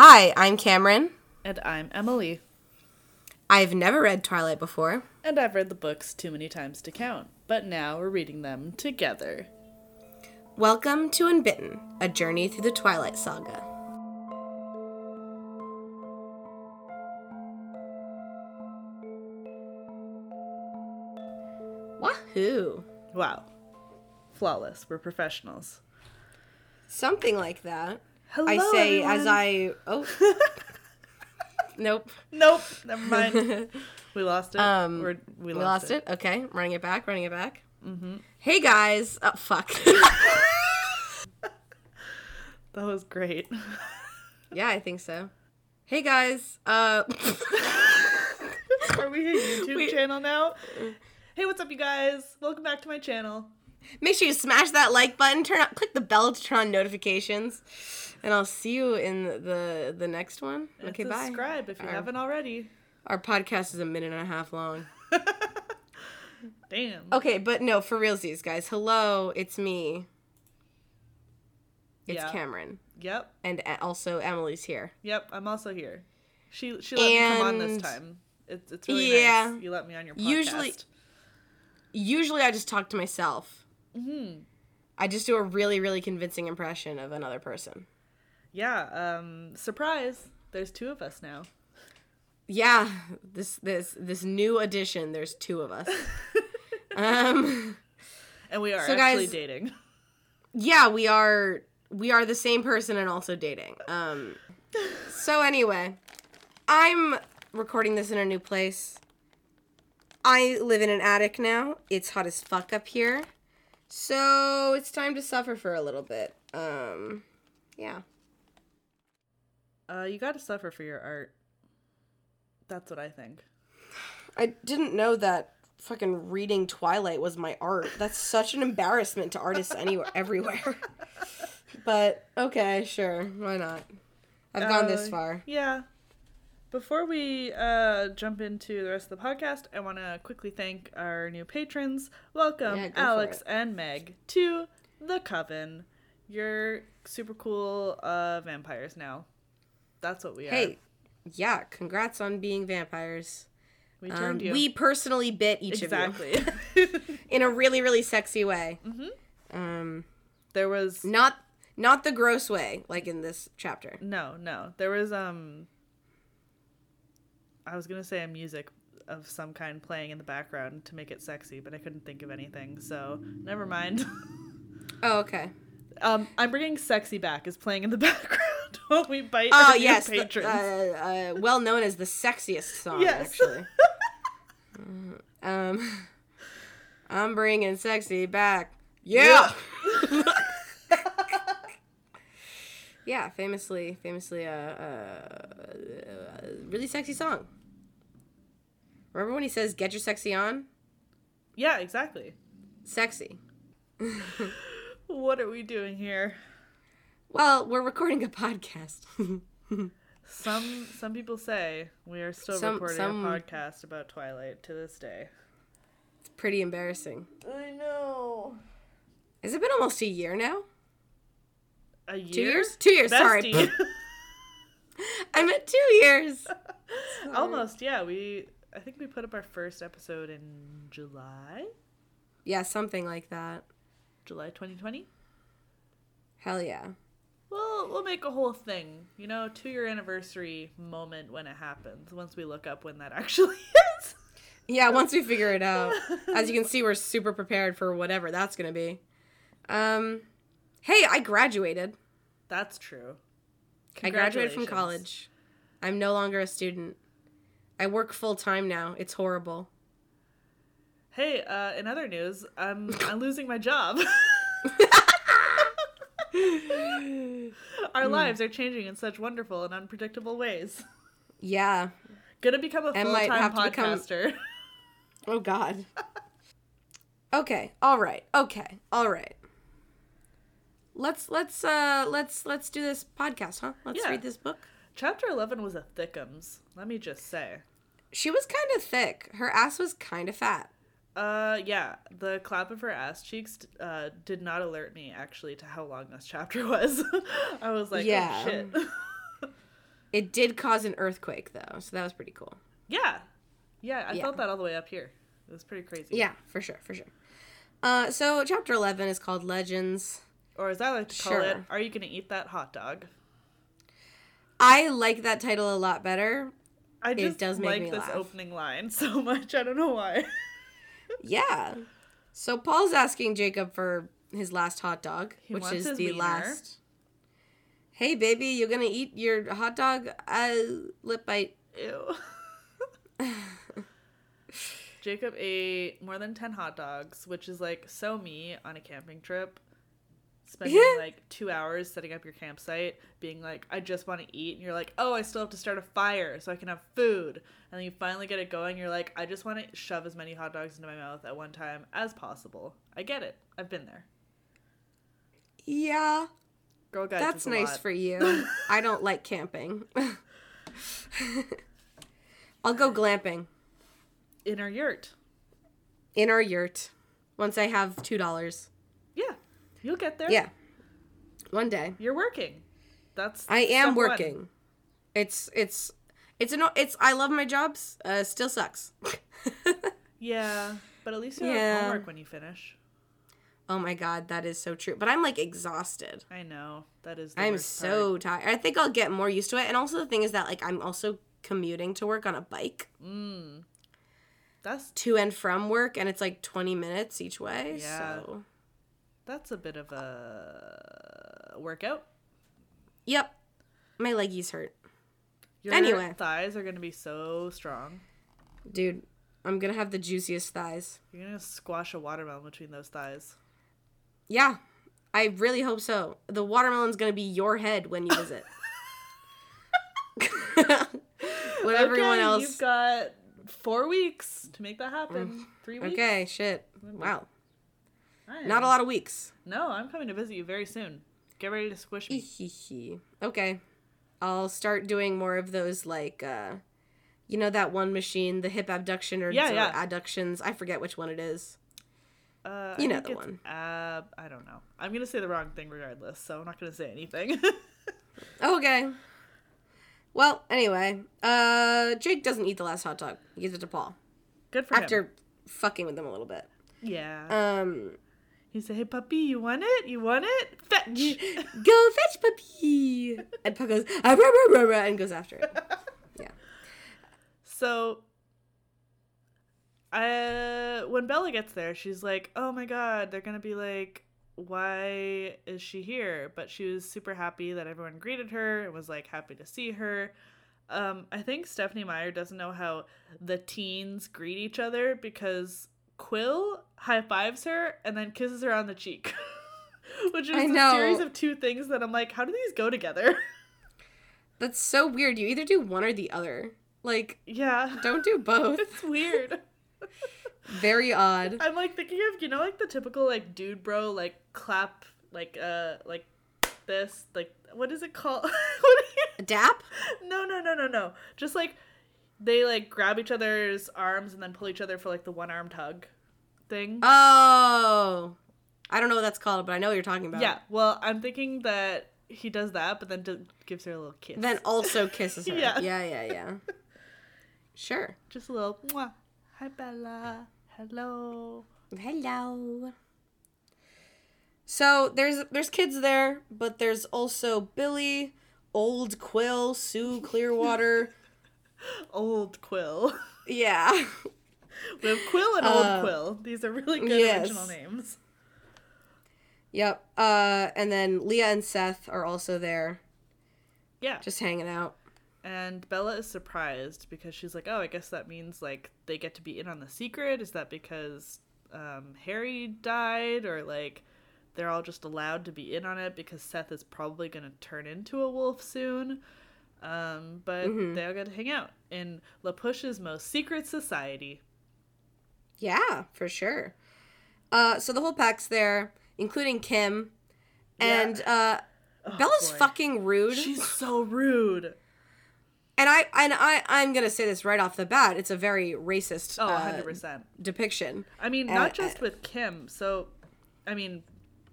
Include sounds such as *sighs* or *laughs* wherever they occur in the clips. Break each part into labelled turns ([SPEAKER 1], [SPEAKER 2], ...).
[SPEAKER 1] Hi, I'm Cameron.
[SPEAKER 2] And I'm Emily.
[SPEAKER 1] I've never read Twilight before.
[SPEAKER 2] And I've read the books too many times to count, but now we're reading them together.
[SPEAKER 1] Welcome to Unbitten, a journey through the Twilight Saga. Wahoo!
[SPEAKER 2] Wow. Flawless. We're professionals.
[SPEAKER 1] Something like that.
[SPEAKER 2] Hello,
[SPEAKER 1] I say
[SPEAKER 2] everyone.
[SPEAKER 1] as I. Oh. *laughs* nope.
[SPEAKER 2] Nope. Never mind. *laughs* we lost it.
[SPEAKER 1] Um,
[SPEAKER 2] We're,
[SPEAKER 1] We
[SPEAKER 2] we,
[SPEAKER 1] lost it. Okay, running it back, running it back. Mm-hmm. Hey guys. Oh, fuck. *laughs*
[SPEAKER 2] That was great.
[SPEAKER 1] yeah, I think so. Hey guys. Uh.
[SPEAKER 2] Are we a YouTube
[SPEAKER 1] We-
[SPEAKER 2] channel now? Hey, what's up, you guys? Welcome back to my channel.
[SPEAKER 1] Make sure you smash that like button, turn on, click the bell to turn on notifications, and I'll see you in the the next one.
[SPEAKER 2] And
[SPEAKER 1] Okay, bye.
[SPEAKER 2] subscribe if you
[SPEAKER 1] Our-
[SPEAKER 2] haven't already.
[SPEAKER 1] Our podcast is a minute and a half long. *laughs*
[SPEAKER 2] Damn.
[SPEAKER 1] Okay, but no, for realsies, guys. Hello, it's me. It's
[SPEAKER 2] Yeah.
[SPEAKER 1] Cameron,
[SPEAKER 2] Yep.
[SPEAKER 1] and also Emily's here.
[SPEAKER 2] Yep. I'm also here. She she let me come on this time. It's it's really
[SPEAKER 1] Yeah.
[SPEAKER 2] nice. You let me on your podcast.
[SPEAKER 1] Usually- Usually, I just talk to myself.
[SPEAKER 2] Hmm
[SPEAKER 1] I just do a really, really convincing impression of another person.
[SPEAKER 2] Yeah. Um. Surprise. There's two of us now.
[SPEAKER 1] Yeah, this this this new addition. There's two of us. *laughs* um.
[SPEAKER 2] And we are
[SPEAKER 1] So,
[SPEAKER 2] actually
[SPEAKER 1] guys-
[SPEAKER 2] dating.
[SPEAKER 1] yeah we are we are the same person and also dating um so anyway i'm recording this in a new place i live in an attic now it's hot as fuck up here so it's time to suffer for a little bit. Um yeah.
[SPEAKER 2] Uh, you got to suffer for your art. That's what I think.
[SPEAKER 1] i didn't know that fucking reading twilight was my art. That's such an embarrassment to artists anywhere *laughs* everywhere. But okay sure. Why not? I've gone this
[SPEAKER 2] Uh,
[SPEAKER 1] far.
[SPEAKER 2] Yeah. Before we uh, jump into the rest of the podcast, I want to quickly thank our new patrons. Welcome,
[SPEAKER 1] Yeah,
[SPEAKER 2] Alex and Meg, to the Coven. You're super cool uh, vampires now. That's what we are.
[SPEAKER 1] Hey, yeah, congrats on being vampires.
[SPEAKER 2] we
[SPEAKER 1] Um,
[SPEAKER 2] turned you.
[SPEAKER 1] we personally bit each
[SPEAKER 2] exactly.
[SPEAKER 1] of you *laughs* *laughs* in a really, really sexy way. Mm-hmm. Um,
[SPEAKER 2] there was
[SPEAKER 1] not not the gross way, like in this chapter.
[SPEAKER 2] no, no. There was um. I was gonna say a music of some kind playing in the background to make it sexy, but I couldn't think of anything, so never mind. *laughs*
[SPEAKER 1] Oh, okay.
[SPEAKER 2] Um, I'm bringing "Sexy" back is playing in the *laughs* background while we bite
[SPEAKER 1] Oh yes, the- uh, uh, well known as the sexiest song,
[SPEAKER 2] Yes.
[SPEAKER 1] actually. *laughs* um, I'm bringing sexy back. Yeah. yeah, famously, famously, uh, uh, uh, really sexy song. Remember when he says "Get your sexy on"?
[SPEAKER 2] yeah, exactly.
[SPEAKER 1] Sexy. *laughs*
[SPEAKER 2] What are we doing here?
[SPEAKER 1] Well, we're recording a podcast. *laughs*
[SPEAKER 2] Some some people say we are still
[SPEAKER 1] Some-
[SPEAKER 2] recording
[SPEAKER 1] some-
[SPEAKER 2] a podcast about Twilight to this day.
[SPEAKER 1] it's pretty embarrassing.
[SPEAKER 2] I know.
[SPEAKER 1] Has it been almost a year now?
[SPEAKER 2] A year?
[SPEAKER 1] Two years? Two years. Sorry. *laughs* I meant two years.
[SPEAKER 2] Almost, yeah. We I think we put up our first episode in July,
[SPEAKER 1] Yeah, something like that.
[SPEAKER 2] July 2020.
[SPEAKER 1] Hell yeah.
[SPEAKER 2] Well, we'll make a whole thing, you know, two year anniversary moment when it happens. Once we look up when that *laughs* actually is.
[SPEAKER 1] Yeah, once we figure it out. As you can see, we're super prepared for whatever that's gonna be. Um, hey, I graduated.
[SPEAKER 2] That's true.
[SPEAKER 1] I graduated from college. I'm no longer a student. I work full time now. It's horrible.
[SPEAKER 2] Hey, uh, in other news, I'm I'm losing my job. *laughs* Our
[SPEAKER 1] Hmm.
[SPEAKER 2] lives are changing in such wonderful and unpredictable ways.
[SPEAKER 1] Yeah.
[SPEAKER 2] Gonna become a full time
[SPEAKER 1] to become-
[SPEAKER 2] podcaster. *laughs*
[SPEAKER 1] Oh God. okay. All right. Okay. All right. Let's let's uh let's let's do this podcast, huh? Let's
[SPEAKER 2] Yeah.
[SPEAKER 1] read this book.
[SPEAKER 2] Chapter eleven was a thickums. Let me just say.
[SPEAKER 1] She was kind of thick. Her ass was kind of fat.
[SPEAKER 2] Uh, yeah, the clap of her ass cheeks uh, did not alert me actually to how long this chapter *laughs* was. I was like,
[SPEAKER 1] Yeah.
[SPEAKER 2] oh shit. *laughs*
[SPEAKER 1] It did cause an earthquake though, so that was pretty cool.
[SPEAKER 2] Yeah. Yeah, I
[SPEAKER 1] Yeah.
[SPEAKER 2] felt that all the way up here. It was pretty crazy.
[SPEAKER 1] Yeah, for sure, for sure. Uh, so chapter eleven is called Legends.
[SPEAKER 2] Or as I like to call it, Are You Gonna Eat That Hot Dog?
[SPEAKER 1] I like that title a lot better.
[SPEAKER 2] I just
[SPEAKER 1] does make
[SPEAKER 2] like
[SPEAKER 1] me
[SPEAKER 2] this
[SPEAKER 1] laugh.
[SPEAKER 2] opening line *laughs* so much. I don't know why. *laughs*
[SPEAKER 1] Yeah. So Paul's asking Jacob for his last hot dog,
[SPEAKER 2] He
[SPEAKER 1] which is the
[SPEAKER 2] wiener.
[SPEAKER 1] last. Hey baby, you're gonna eat your hot dog? Uh, lip bite.
[SPEAKER 2] Ew. *laughs* Jacob ate more than 10 hot dogs, which is like so me on a camping trip. Spending
[SPEAKER 1] Yeah.
[SPEAKER 2] like two hours setting up your campsite, being like, I just want to eat. And you're like, oh, I still have to start a fire so I can have food. And then you finally get it going. You're like, I just want to shove as many hot dogs into my mouth at one time as possible. I get it. I've been there.
[SPEAKER 1] Yeah,
[SPEAKER 2] Girl guides
[SPEAKER 1] that's nice
[SPEAKER 2] lot.
[SPEAKER 1] for you. *laughs* I don't like camping. *laughs* I'll go glamping
[SPEAKER 2] In our yurt.
[SPEAKER 1] in our yurt once I have two dollars.
[SPEAKER 2] Yeah. You'll get there.
[SPEAKER 1] Yeah, one day.
[SPEAKER 2] You're working. That's
[SPEAKER 1] I am
[SPEAKER 2] step one.
[SPEAKER 1] working. It's it's it's an it's I love my jobs. Uh, still sucks. *laughs*
[SPEAKER 2] Yeah, but at least you
[SPEAKER 1] Yeah.
[SPEAKER 2] have homework when you finish.
[SPEAKER 1] oh my god, that is so true. But I'm like exhausted.
[SPEAKER 2] I know that is. The
[SPEAKER 1] I'm
[SPEAKER 2] worst part.
[SPEAKER 1] so tired. I think I'll get more used to it. And also the thing is that like I'm also commuting to work on a bike
[SPEAKER 2] Mm. That's
[SPEAKER 1] to and from work, and it's like 20 minutes each way.
[SPEAKER 2] Yeah.
[SPEAKER 1] So
[SPEAKER 2] that's a bit of a workout.
[SPEAKER 1] yep, my leggies hurt,
[SPEAKER 2] Your
[SPEAKER 1] Anyway.
[SPEAKER 2] thighs are gonna be so strong.
[SPEAKER 1] dude. I'm gonna have the juiciest thighs.
[SPEAKER 2] You're gonna squash a watermelon between those thighs.
[SPEAKER 1] Yeah, I really hope so. The watermelon's gonna be your head when you visit. *laughs* *laughs* what everyone
[SPEAKER 2] Okay,
[SPEAKER 1] else.
[SPEAKER 2] You've got four weeks to make that happen. Mm. Three weeks.
[SPEAKER 1] Okay, shit. Wow, not a lot of weeks.
[SPEAKER 2] No, I'm coming to visit you very soon. Get ready to squish me.
[SPEAKER 1] Okay, I'll start doing more of those like, uh, you know, that one machine, the hip abduction or
[SPEAKER 2] Yeah, yeah.
[SPEAKER 1] adductions. I forget which one it is.
[SPEAKER 2] Uh,
[SPEAKER 1] You
[SPEAKER 2] I
[SPEAKER 1] know the one.
[SPEAKER 2] Ab, I don't know. I'm gonna say the wrong thing regardless, so I'm not gonna say anything. *laughs*
[SPEAKER 1] Okay. Well, anyway, uh, Jake doesn't eat the last hot dog. He gives it to Paul
[SPEAKER 2] Good for him.
[SPEAKER 1] after fucking with him a little bit.
[SPEAKER 2] Yeah.
[SPEAKER 1] Um,
[SPEAKER 2] he said, "Hey puppy, you want it? You want it? Fetch."
[SPEAKER 1] go fetch puppy. And Puck goes "Ah, rah, rah, rah, rah," and goes after it. *laughs* Yeah.
[SPEAKER 2] So, uh, when Bella gets there, she's like, "Oh my god, they're gonna be like, why is she here?" But she was super happy that everyone greeted her and was like happy to see her. Um, I think Stephenie Meyer doesn't know how the teens greet each other because Quill high fives her and then kisses her on the cheek. *laughs* Which is a series of two things that I'm like, how do these go together? *laughs*
[SPEAKER 1] That's so weird. You either do one or the other. Like,
[SPEAKER 2] yeah.
[SPEAKER 1] don't do *laughs* both.
[SPEAKER 2] It's weird.
[SPEAKER 1] Very odd.
[SPEAKER 2] I'm like thinking of you know like the typical like dude bro like clap like uh like this like what is it called?
[SPEAKER 1] Dap?
[SPEAKER 2] No no no no no. Just like they like grab each other's arms and then pull each other for like the one armed hug thing.
[SPEAKER 1] Oh. I don't know what that's called, but I know what you're talking about.
[SPEAKER 2] yeah. Well, I'm thinking that he does that, but then d- gives her a little kiss.
[SPEAKER 1] Then also *laughs* kisses her.
[SPEAKER 2] Yeah.
[SPEAKER 1] Yeah, yeah, yeah. Sure.
[SPEAKER 2] just a little. Mwah. Hi Bella. Hello.
[SPEAKER 1] Hello. So there's there's kids there, but there's also Billy, Old Quill, Sue Clearwater. *laughs*
[SPEAKER 2] Old Quill.
[SPEAKER 1] yeah. *laughs*
[SPEAKER 2] we have Quill and Old
[SPEAKER 1] Uh,
[SPEAKER 2] Quill. These are really good
[SPEAKER 1] yes.
[SPEAKER 2] original names.
[SPEAKER 1] Yep. Uh and then Leah and Seth are also there,
[SPEAKER 2] Yeah.
[SPEAKER 1] just hanging out.
[SPEAKER 2] And Bella is surprised because she's like, "Oh, I guess that means like they get to be in on the secret. Is that because um, Harry died, or like they're all just allowed to be in on it because Seth is probably gonna turn into a wolf soon?" Um, but
[SPEAKER 1] Mhm.
[SPEAKER 2] they all got to hang out in La Push's most secret society.
[SPEAKER 1] Yeah, for sure. Uh so the whole pack's there, including Kim.
[SPEAKER 2] Yeah.
[SPEAKER 1] And uh
[SPEAKER 2] Oh,
[SPEAKER 1] Bella's
[SPEAKER 2] boy.
[SPEAKER 1] fucking rude.
[SPEAKER 2] She's so rude.
[SPEAKER 1] and I and I I'm gonna say this right off the bat. It's a very racist
[SPEAKER 2] Oh,
[SPEAKER 1] uh,
[SPEAKER 2] 100 percent.
[SPEAKER 1] depiction.
[SPEAKER 2] I mean,
[SPEAKER 1] Uh,
[SPEAKER 2] not just with Kim. So, I mean,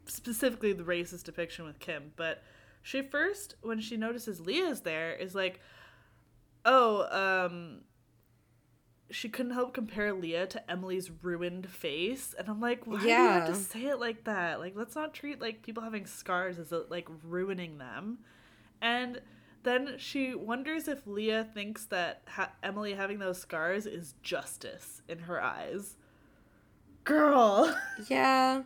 [SPEAKER 2] specifically the racist depiction with Kim, but she first when she notices Leah's there is like, oh, um, she couldn't help compare Leah to Emily's ruined face, and I'm like, why do you have to say it like that? Like, let's not treat like people having scars as like ruining them. And then she wonders if Leah thinks that ha- Emily having those scars is justice in her eyes. Girl. *laughs*
[SPEAKER 1] Yeah.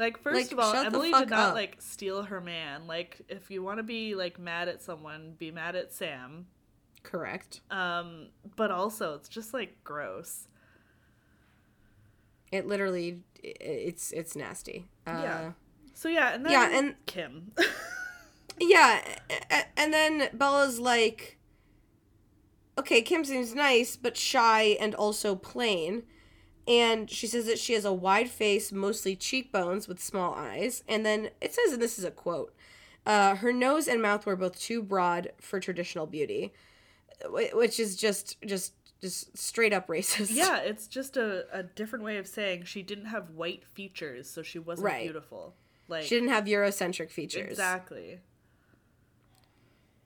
[SPEAKER 2] Like first
[SPEAKER 1] Like,
[SPEAKER 2] of all, Emily did not
[SPEAKER 1] up.
[SPEAKER 2] like steal her man. Like if you want to be like mad at someone, be mad at Sam.
[SPEAKER 1] Correct.
[SPEAKER 2] Um but also it's just like gross.
[SPEAKER 1] It literally, it's it's nasty. Uh,
[SPEAKER 2] Yeah. So yeah, and then
[SPEAKER 1] Yeah, and-
[SPEAKER 2] Kim. *laughs*
[SPEAKER 1] Yeah, and then Bella's like, okay, Kim seems nice, but shy and also plain. And she says that she has a wide face, mostly cheekbones with small eyes. And then it says, and this is a quote, uh, her nose and mouth were both too broad for traditional beauty, which is just, just, just straight up racist.
[SPEAKER 2] yeah, it's just a, a different way of saying she didn't have white features, so she wasn't
[SPEAKER 1] Right.
[SPEAKER 2] beautiful. Like
[SPEAKER 1] She didn't have Eurocentric features.
[SPEAKER 2] Exactly.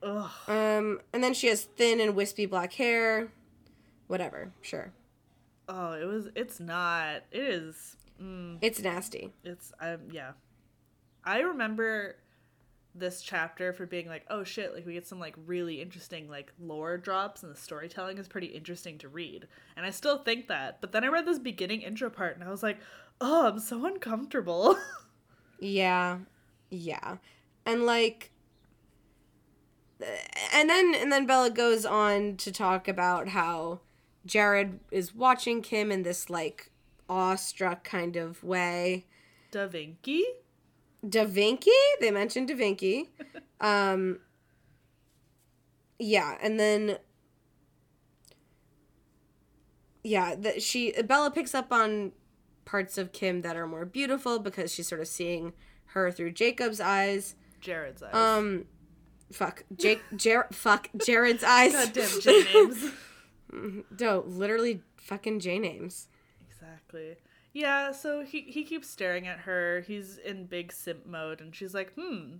[SPEAKER 2] Ugh.
[SPEAKER 1] Um, and then she has thin and wispy black hair. Whatever, sure.
[SPEAKER 2] Oh, it was it's not. It is mm,
[SPEAKER 1] It's nasty.
[SPEAKER 2] it's um yeah. I remember this chapter for being like, oh shit, like we get some like really interesting like lore drops and the storytelling is pretty interesting to read. And I still think that. But then I read this beginning intro part and I was like, oh, I'm so uncomfortable. *laughs*
[SPEAKER 1] Yeah. Yeah. And like and then and then Bella goes on to talk about how Jared is watching Kim in this like awestruck kind of way.
[SPEAKER 2] da Vinci?
[SPEAKER 1] Da Vinci? They mentioned Da Vinci. *laughs* Um Yeah, and then yeah, that she Bella picks up on parts of Kim that are more beautiful because she's sort of seeing her through Jacob's eyes.
[SPEAKER 2] Jared's eyes.
[SPEAKER 1] Um, fuck Jake, Jared, fuck Jared's eyes.
[SPEAKER 2] Goddamn names. *laughs* *laughs*
[SPEAKER 1] No, literally fucking J names.
[SPEAKER 2] Exactly. Yeah, so he he keeps staring at her. He's in big simp mode and she's like, "Hmm.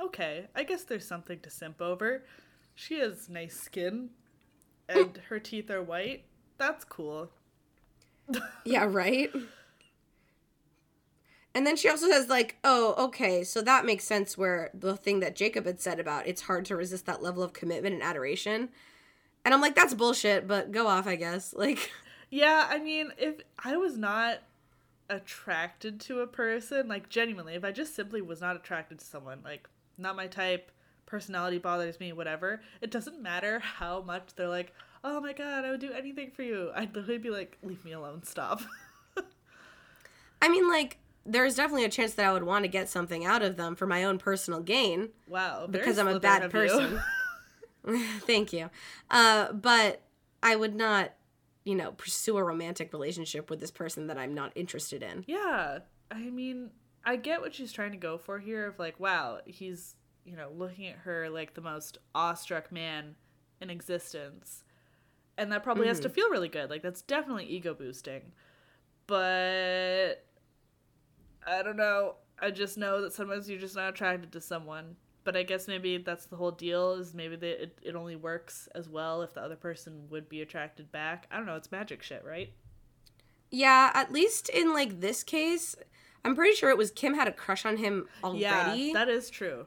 [SPEAKER 2] Okay. I guess there's something to simp over. She has nice skin and *laughs* her teeth are white. That's cool." *laughs*
[SPEAKER 1] Yeah, right. And then she also says like, "Oh, okay, so that makes sense." Where the thing that Jacob had said about it's hard to resist that level of commitment and adoration, and I'm like, "That's bullshit." But go off, I guess. *laughs* Like,
[SPEAKER 2] Yeah, I mean, if I was not attracted to a person, like genuinely, if I just simply was not attracted to someone, like not my type, personality bothers me, whatever, it doesn't matter how much they're like, "Oh my god, I would do anything for you." I'd literally be like, "Leave me alone, stop." *laughs*
[SPEAKER 1] I mean, like, there's definitely a chance that I would want to get something out of them for my own personal gain.
[SPEAKER 2] wow,
[SPEAKER 1] because I'm a bad person. *laughs* *laughs* Thank you. Uh, but I would not, you know, pursue a romantic relationship with this person that I'm not interested in.
[SPEAKER 2] yeah, I mean, I get what she's trying to go for here. Of like, wow, he's you know looking at her like the most awestruck man in existence, and that probably has to feel really good. Like that's definitely ego boosting. But I don't know. I just know that sometimes you're just not attracted to someone. But I guess maybe that's the whole deal. Is maybe they, it it only works as well if the other person would be attracted back. I don't know. It's magic shit, right?
[SPEAKER 1] Yeah, at least in like this case, I'm pretty sure it was Kim had a crush on him already.
[SPEAKER 2] Yeah, that is true.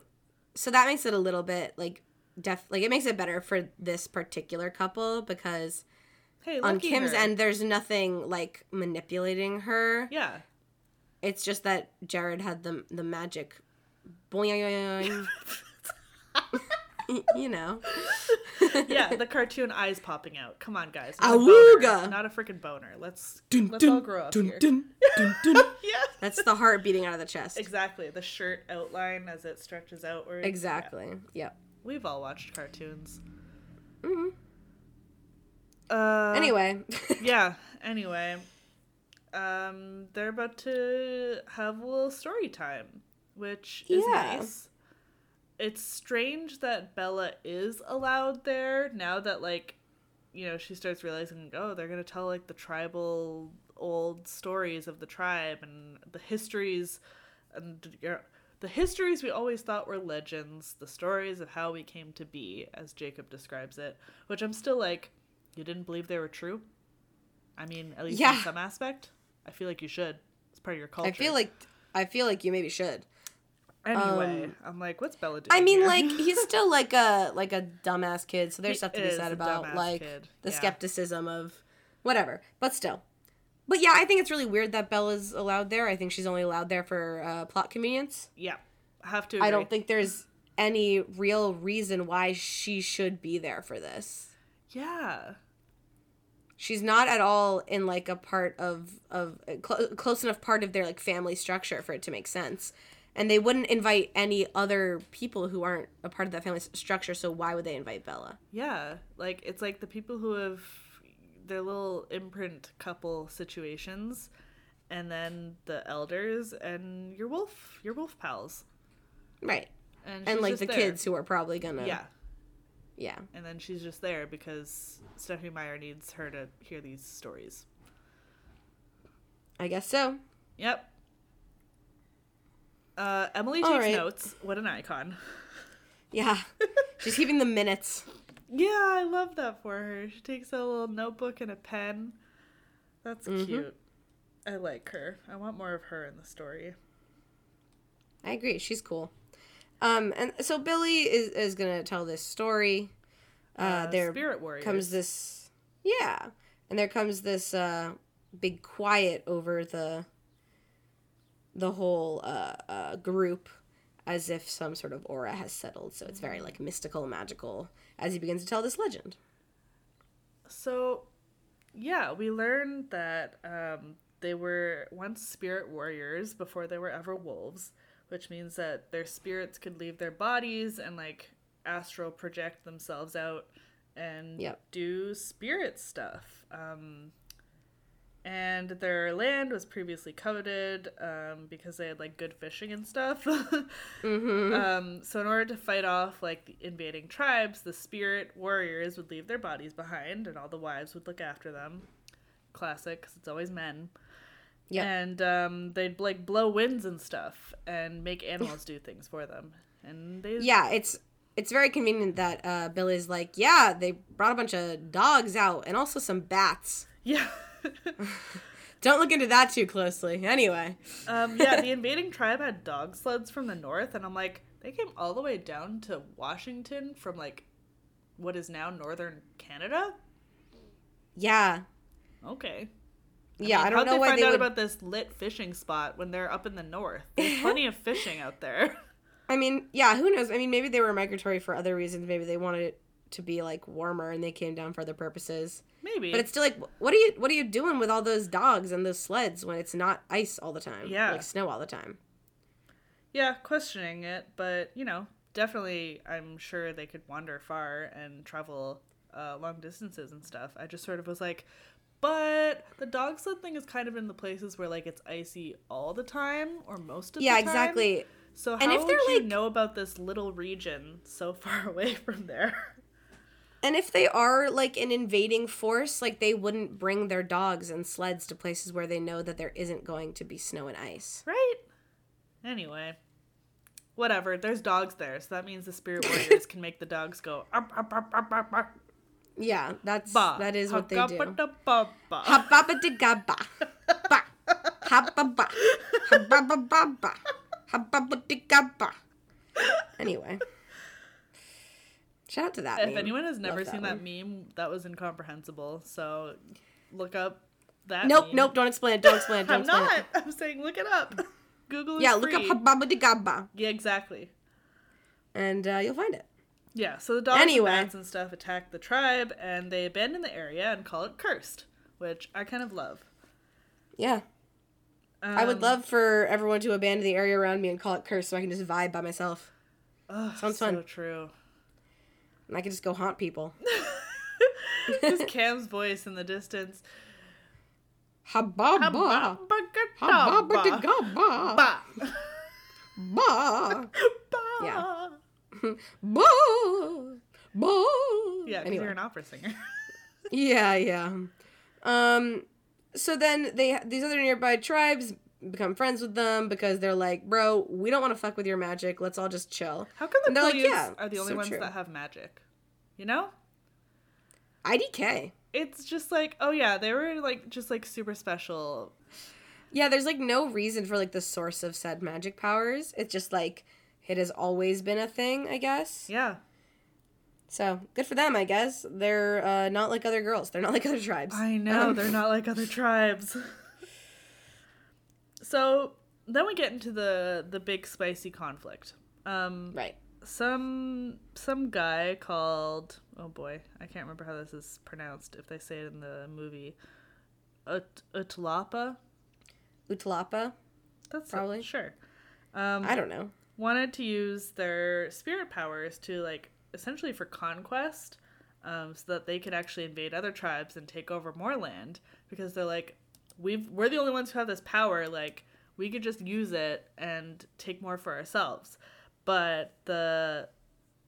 [SPEAKER 1] so that makes it a little bit like def like it makes it better for this particular couple because
[SPEAKER 2] Hey,
[SPEAKER 1] on Kim's
[SPEAKER 2] her.
[SPEAKER 1] end there's nothing like manipulating her.
[SPEAKER 2] Yeah.
[SPEAKER 1] It's just that Jared had the the magic boing *laughs* you know.
[SPEAKER 2] yeah, the cartoon eyes popping out. Come on, guys.
[SPEAKER 1] Awooga!
[SPEAKER 2] Not a, not a freaking boner. Let's
[SPEAKER 1] Dun,
[SPEAKER 2] let's
[SPEAKER 1] dun,
[SPEAKER 2] all grow up
[SPEAKER 1] dun,
[SPEAKER 2] here.
[SPEAKER 1] dun, dun, dun. *laughs*
[SPEAKER 2] Yeah,
[SPEAKER 1] That's the heart beating out of the chest.
[SPEAKER 2] exactly. The shirt outline as it stretches outward. Yeah.
[SPEAKER 1] Exactly. Yep.
[SPEAKER 2] We've all watched cartoons.
[SPEAKER 1] hmm
[SPEAKER 2] Uh,
[SPEAKER 1] Anyway. *laughs*
[SPEAKER 2] yeah. Anyway, um, they're about to have a little story time, which is
[SPEAKER 1] Yeah.
[SPEAKER 2] nice. It's strange that Bella is allowed there now that like, you know, she starts realizing, oh, they're gonna tell like the tribal old stories of the tribe and the histories, and you know, The histories we always thought were legends, the stories of how we came to be, as Jacob describes it, which I'm still like, you didn't believe they were true? I mean, at least in some aspect. I feel like you should. It's part of your culture.
[SPEAKER 1] I feel like I feel like you maybe should.
[SPEAKER 2] Anyway,
[SPEAKER 1] um,
[SPEAKER 2] I'm like, what's Bella doing?
[SPEAKER 1] I mean,
[SPEAKER 2] here?
[SPEAKER 1] like he's *laughs* still like a like a dumbass kid, so there's
[SPEAKER 2] He
[SPEAKER 1] stuff to be said about like
[SPEAKER 2] kid,
[SPEAKER 1] the
[SPEAKER 2] yeah.
[SPEAKER 1] skepticism of whatever. But still, but yeah, I think it's really weird that Bella's allowed there. I think she's only allowed there for uh, plot convenience.
[SPEAKER 2] yeah, I have to.
[SPEAKER 1] I don't think there's any real reason why she should be there for this.
[SPEAKER 2] Yeah,
[SPEAKER 1] She's not at all in like a part of of a cl- close enough part of their like family structure for it to make sense. And they wouldn't invite any other people who aren't a part of that family structure, so why would they invite Bella?
[SPEAKER 2] yeah. Like it's like the people who have their little imprint couple situations, and then the elders and your wolf, your wolf pals,
[SPEAKER 1] Right.
[SPEAKER 2] and
[SPEAKER 1] And like the
[SPEAKER 2] there.
[SPEAKER 1] kids who are probably gonna
[SPEAKER 2] Yeah,
[SPEAKER 1] Yeah.
[SPEAKER 2] and then she's just there because Stephenie Meyer needs her to hear these stories.
[SPEAKER 1] I guess so.
[SPEAKER 2] Yep. Uh, Emily takes
[SPEAKER 1] right.
[SPEAKER 2] notes. What an icon.
[SPEAKER 1] Yeah. *laughs* She's keeping the minutes.
[SPEAKER 2] Yeah, I love that for her. She takes a little notebook and a pen. That's
[SPEAKER 1] Mhm.
[SPEAKER 2] cute. I like her. I want more of her in the story.
[SPEAKER 1] I agree. She's cool. Um, and so Billy is, is gonna tell this story. Uh, there
[SPEAKER 2] Spirit Warriors.
[SPEAKER 1] comes this, yeah, and there comes this uh, big quiet over the the whole uh, uh, group, as if some sort of aura has settled. So it's very like mystical, magical, as he begins to tell this legend.
[SPEAKER 2] So, yeah, we learned that um, they were once spirit warriors before they were ever wolves, which means that their spirits could leave their bodies and like astral project themselves out and
[SPEAKER 1] Yep.
[SPEAKER 2] do spirit stuff. Um, and their land was previously coveted um, because they had like good fishing and stuff. *laughs*
[SPEAKER 1] Mm-hmm.
[SPEAKER 2] Um, so in order to fight off like the invading tribes, the spirit warriors would leave their bodies behind, and all the wives would look after them. Classic, because it's always men.
[SPEAKER 1] Yep.
[SPEAKER 2] And um, they'd like blow winds and stuff, and make animals do things for them. And they
[SPEAKER 1] yeah, it's it's very convenient that uh, Billy's like, yeah, they brought a bunch of dogs out and also some bats.
[SPEAKER 2] yeah. *laughs* *laughs*
[SPEAKER 1] Don't look into that too closely. Anyway,
[SPEAKER 2] um, yeah, the invading tribe had dog sleds from the north, and I'm like, they came all the way down to Washington from like what is now northern Canada.
[SPEAKER 1] yeah,
[SPEAKER 2] Okay.
[SPEAKER 1] yeah. I, don't know
[SPEAKER 2] they
[SPEAKER 1] why
[SPEAKER 2] find
[SPEAKER 1] they
[SPEAKER 2] out
[SPEAKER 1] would.
[SPEAKER 2] about this lit fishing spot when they're up in the north. There's *laughs* plenty of fishing out there.
[SPEAKER 1] I mean, yeah, who knows? I mean, maybe they were migratory for other reasons. Maybe they wanted to be like warmer and they came down for other purposes.
[SPEAKER 2] Maybe.
[SPEAKER 1] But it's still like, what are you what are you doing with all those dogs and those sleds when it's not ice all the time?
[SPEAKER 2] Yeah.
[SPEAKER 1] like snow all the time.
[SPEAKER 2] yeah, questioning it, but you know, definitely, I'm sure they could wander far and travel uh, long distances and stuff. I just sort of was like, but the dog sled thing is kind of in the places where like it's icy all the time or most of
[SPEAKER 1] Yeah,
[SPEAKER 2] the time.
[SPEAKER 1] exactly.
[SPEAKER 2] So how
[SPEAKER 1] And if
[SPEAKER 2] would
[SPEAKER 1] they're,
[SPEAKER 2] you
[SPEAKER 1] like-
[SPEAKER 2] know about this little region so far *laughs* away from there?
[SPEAKER 1] And if they are like an invading force, like they wouldn't bring their dogs and sleds to places where they know that there isn't going to be snow and ice.
[SPEAKER 2] Right? Anyway. Whatever. There's dogs there, so that means the spirit warriors can make the dogs go
[SPEAKER 1] Yeah, that's
[SPEAKER 2] ba.
[SPEAKER 1] that is what they do. Hababa-digga-ba. Ba. Hababa. Hababa-ba-ba. Hababa-digga-ba. Anyway. Shout out to that
[SPEAKER 2] If
[SPEAKER 1] meme.
[SPEAKER 2] anyone has never
[SPEAKER 1] Love
[SPEAKER 2] seen
[SPEAKER 1] that
[SPEAKER 2] that meme, that was incomprehensible. So look up that.
[SPEAKER 1] Nope,
[SPEAKER 2] meme.
[SPEAKER 1] nope, don't explain it, don't explain it, *laughs* don't
[SPEAKER 2] I'm
[SPEAKER 1] explain
[SPEAKER 2] not.
[SPEAKER 1] it.
[SPEAKER 2] I'm saying look it up. *laughs* Google
[SPEAKER 1] Yeah, look up
[SPEAKER 2] free.
[SPEAKER 1] Hababa-digga-ba.
[SPEAKER 2] Yeah, exactly.
[SPEAKER 1] And uh, you'll find it.
[SPEAKER 2] Yeah, so the dogs
[SPEAKER 1] Anyway.
[SPEAKER 2] and bats and stuff attack the tribe, and they abandon the area and call it cursed, which I kind of love.
[SPEAKER 1] Yeah. I would
[SPEAKER 2] Um,
[SPEAKER 1] love for everyone to abandon the area around me and call it cursed, so I can just vibe by myself.
[SPEAKER 2] ugh,
[SPEAKER 1] sounds
[SPEAKER 2] so
[SPEAKER 1] fun.
[SPEAKER 2] true.
[SPEAKER 1] And I can just go haunt people. *laughs*
[SPEAKER 2] Just Cam's voice in the distance.
[SPEAKER 1] Hababa. Hababa-digga-ba.
[SPEAKER 2] Ba.
[SPEAKER 1] Ba.
[SPEAKER 2] Ba.
[SPEAKER 1] Yeah. *laughs* Ba. Ba.
[SPEAKER 2] Yeah, because
[SPEAKER 1] Anyway.
[SPEAKER 2] you're an opera singer. *laughs*
[SPEAKER 1] Yeah, yeah. Um so then they these other nearby tribes become friends with them because they're like, bro, we don't want to fuck with your magic. Let's all just chill.
[SPEAKER 2] How come the
[SPEAKER 1] like, yeah,
[SPEAKER 2] are the only
[SPEAKER 1] so
[SPEAKER 2] ones
[SPEAKER 1] true.
[SPEAKER 2] that have magic? You know?
[SPEAKER 1] IDK.
[SPEAKER 2] It's just like, oh yeah, they were like just like super special.
[SPEAKER 1] Yeah, there's like no reason for like the source of said magic powers. It's just like it has always been a thing, I guess.
[SPEAKER 2] Yeah.
[SPEAKER 1] So good for them, I guess. They're uh, not like other girls. They're not like other tribes.
[SPEAKER 2] I know
[SPEAKER 1] Um,
[SPEAKER 2] they're not like other tribes. *laughs* so then we get into the the big spicy conflict. Um,
[SPEAKER 1] Right.
[SPEAKER 2] some some guy called oh boy, I can't remember how this is pronounced. If they say it in the movie, Ut- Utlapa.
[SPEAKER 1] Utlapa.
[SPEAKER 2] That's
[SPEAKER 1] Probably.
[SPEAKER 2] sure. Um,
[SPEAKER 1] I don't know.
[SPEAKER 2] wanted to use their spirit powers to like essentially for conquest um, so that they could actually invade other tribes and take over more land because they're like we've we're the only ones who have this power like we could just use it and take more for ourselves. But the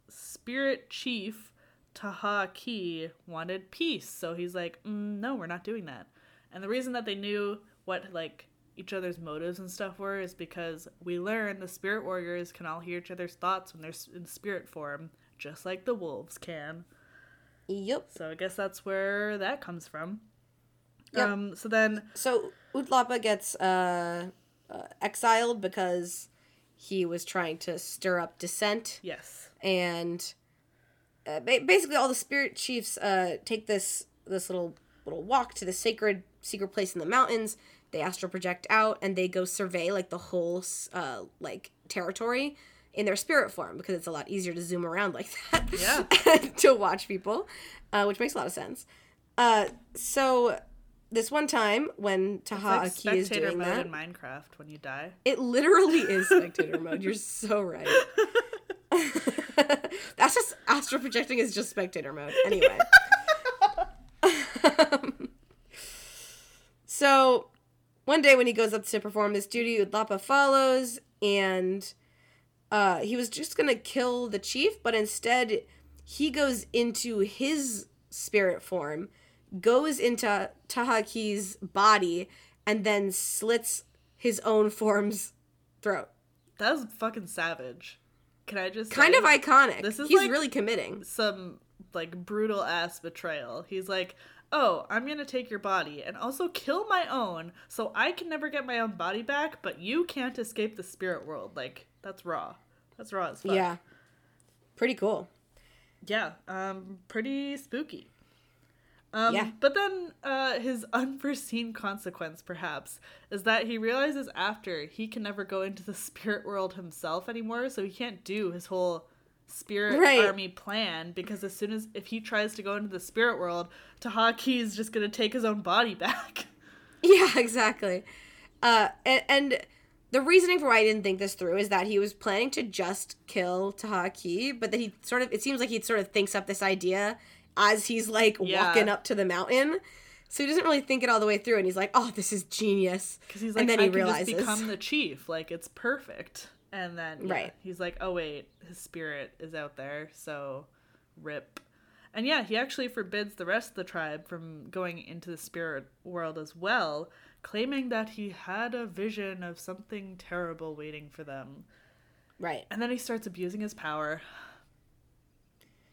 [SPEAKER 2] spirit chief Taha Aki wanted peace. So he's like mm, no we're not doing that. And the reason that they knew what like each other's motives and stuff were is because we learn the spirit warriors can all hear each other's thoughts when they're in spirit form just like the wolves can.
[SPEAKER 1] Yep.
[SPEAKER 2] so i guess that's where that comes from
[SPEAKER 1] Yep.
[SPEAKER 2] um so then
[SPEAKER 1] So Utlapa gets uh, uh, exiled because he was trying to stir up dissent,
[SPEAKER 2] yes
[SPEAKER 1] and uh, ba- basically all the spirit chiefs uh, take this this little little walk to the sacred secret place in the mountains. They astral project out and they go survey like the whole uh, like territory in their spirit form because it's a lot easier to zoom around *laughs* like that.
[SPEAKER 2] Yeah. *laughs*
[SPEAKER 1] to watch people, uh, which makes a lot of sense. Uh, so this one time when
[SPEAKER 2] it's
[SPEAKER 1] Taha
[SPEAKER 2] like
[SPEAKER 1] Aki is doing
[SPEAKER 2] mode
[SPEAKER 1] that,
[SPEAKER 2] in minecraft when you die
[SPEAKER 1] it literally is *laughs* spectator mode. You're so right. *laughs* That's just astral projecting is just spectator mode. Anyway. *laughs* so one day when he goes up to perform this duty, Utlapa follows and uh, he was just gonna kill the chief, but instead he goes into his spirit form, goes into Taha Aki's body, and then slits his own form's throat.
[SPEAKER 2] that was fucking savage can i just
[SPEAKER 1] Kind
[SPEAKER 2] say?
[SPEAKER 1] of iconic.
[SPEAKER 2] This is
[SPEAKER 1] He's
[SPEAKER 2] like-
[SPEAKER 1] really committing.
[SPEAKER 2] some like brutal ass betrayal. He's like, "Oh, I'm to take your body and also kill my own so I can never get my own body back, but you can't escape the spirit world." Like, that's raw. That's raw as fuck.
[SPEAKER 1] Yeah. Pretty cool.
[SPEAKER 2] Yeah, um pretty spooky. Um,
[SPEAKER 1] Yeah.
[SPEAKER 2] But then uh, his *laughs* unforeseen consequence, perhaps, is that he realizes after he can never go into the *laughs* spirit world himself anymore, so he can't do his whole spirit
[SPEAKER 1] Right.
[SPEAKER 2] army plan because as soon as if he tries to go into the spirit world, Taha Aki is just gonna take his own body *laughs* back.
[SPEAKER 1] Yeah, exactly. Uh, and, and the reasoning for why I didn't think this through is that he was planning to just kill Taha Aki, but that he sort of, it seems like he sort of thinks up this idea as he's like
[SPEAKER 2] Yeah.
[SPEAKER 1] walking up to the mountain. So he doesn't really think it all the way through, and he's like, "Oh, this is genius."
[SPEAKER 2] Because he's like,
[SPEAKER 1] and then
[SPEAKER 2] I
[SPEAKER 1] he
[SPEAKER 2] can
[SPEAKER 1] realizes,
[SPEAKER 2] become the chief. Like it's perfect. And then yeah,
[SPEAKER 1] Right.
[SPEAKER 2] he's like, oh wait, his spirit is out there, so rip. And yeah, he actually forbids the rest of the tribe from going into the spirit world as well, claiming that he had a vision of something terrible waiting for them.
[SPEAKER 1] right,
[SPEAKER 2] And then he starts abusing his power.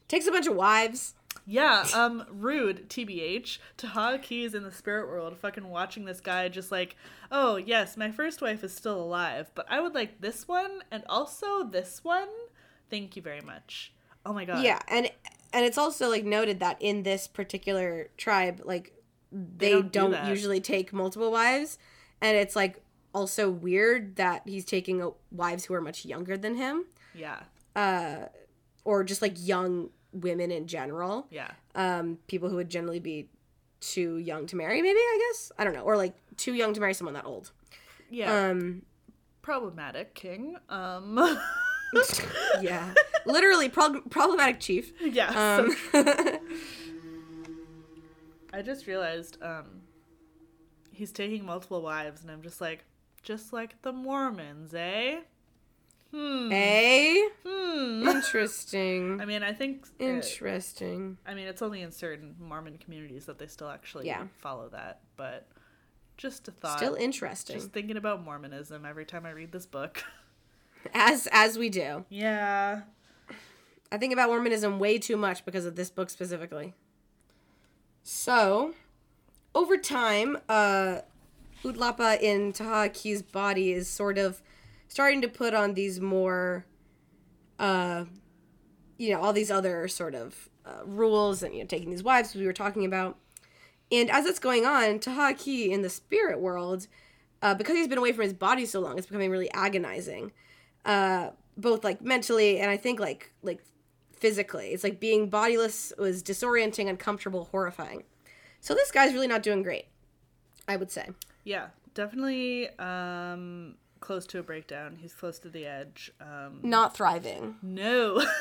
[SPEAKER 1] takes a bunch of wives.
[SPEAKER 2] Yeah, um, rude, TBH. Taha Aki's in the spirit world, fucking watching this guy just like, oh, yes, my first wife is still alive, but I would like this one and also this one. Thank you very much. Oh my god.
[SPEAKER 1] Yeah, and and it's also like noted that in this particular tribe, like they,
[SPEAKER 2] don't
[SPEAKER 1] don't,
[SPEAKER 2] do
[SPEAKER 1] usually take multiple wives, and it's like also weird that he's taking uh, wives who are much younger than him,
[SPEAKER 2] Yeah.
[SPEAKER 1] uh, or just like young women in general,
[SPEAKER 2] Yeah.
[SPEAKER 1] um, people who would generally be too young to marry, maybe I guess I don't know, or like too young to marry someone that old.
[SPEAKER 2] Yeah.
[SPEAKER 1] Um,
[SPEAKER 2] Problematic king. Um, *laughs*
[SPEAKER 1] yeah, *laughs* literally prob- problematic chief.
[SPEAKER 2] yeah.
[SPEAKER 1] Um,
[SPEAKER 2] so *laughs* I just realized um, he's taking multiple wives, and I'm just like, just like the Mormons, eh? Hmm. Hmm.
[SPEAKER 1] Interesting.
[SPEAKER 2] I mean, I think. uh,
[SPEAKER 1] Interesting.
[SPEAKER 2] I mean, it's only in certain Mormon communities that they still actually
[SPEAKER 1] Yeah.
[SPEAKER 2] follow that, but Just a thought.
[SPEAKER 1] Still interesting.
[SPEAKER 2] Just thinking about Mormonism every time I read this book. *laughs*
[SPEAKER 1] As as we do.
[SPEAKER 2] yeah.
[SPEAKER 1] I think about Mormonism way too much because of this book specifically. So, over time, uh, Utlapa in Taha Aki's body is sort of starting to put on these more, uh, you know, all these other sort of uh, rules and, you know, taking these wives we were talking about. And as that's going on, Taha Aki in the spirit world, uh, because he's been away from his body so long, it's becoming really agonizing. Uh, both like mentally and I think like like physically. It's like being bodiless was disorienting, uncomfortable, horrifying. So this guy's really not doing great, I would say.
[SPEAKER 2] Yeah. Definitely um close to a breakdown. He's close to the edge. Um
[SPEAKER 1] Not thriving.
[SPEAKER 2] no. *laughs*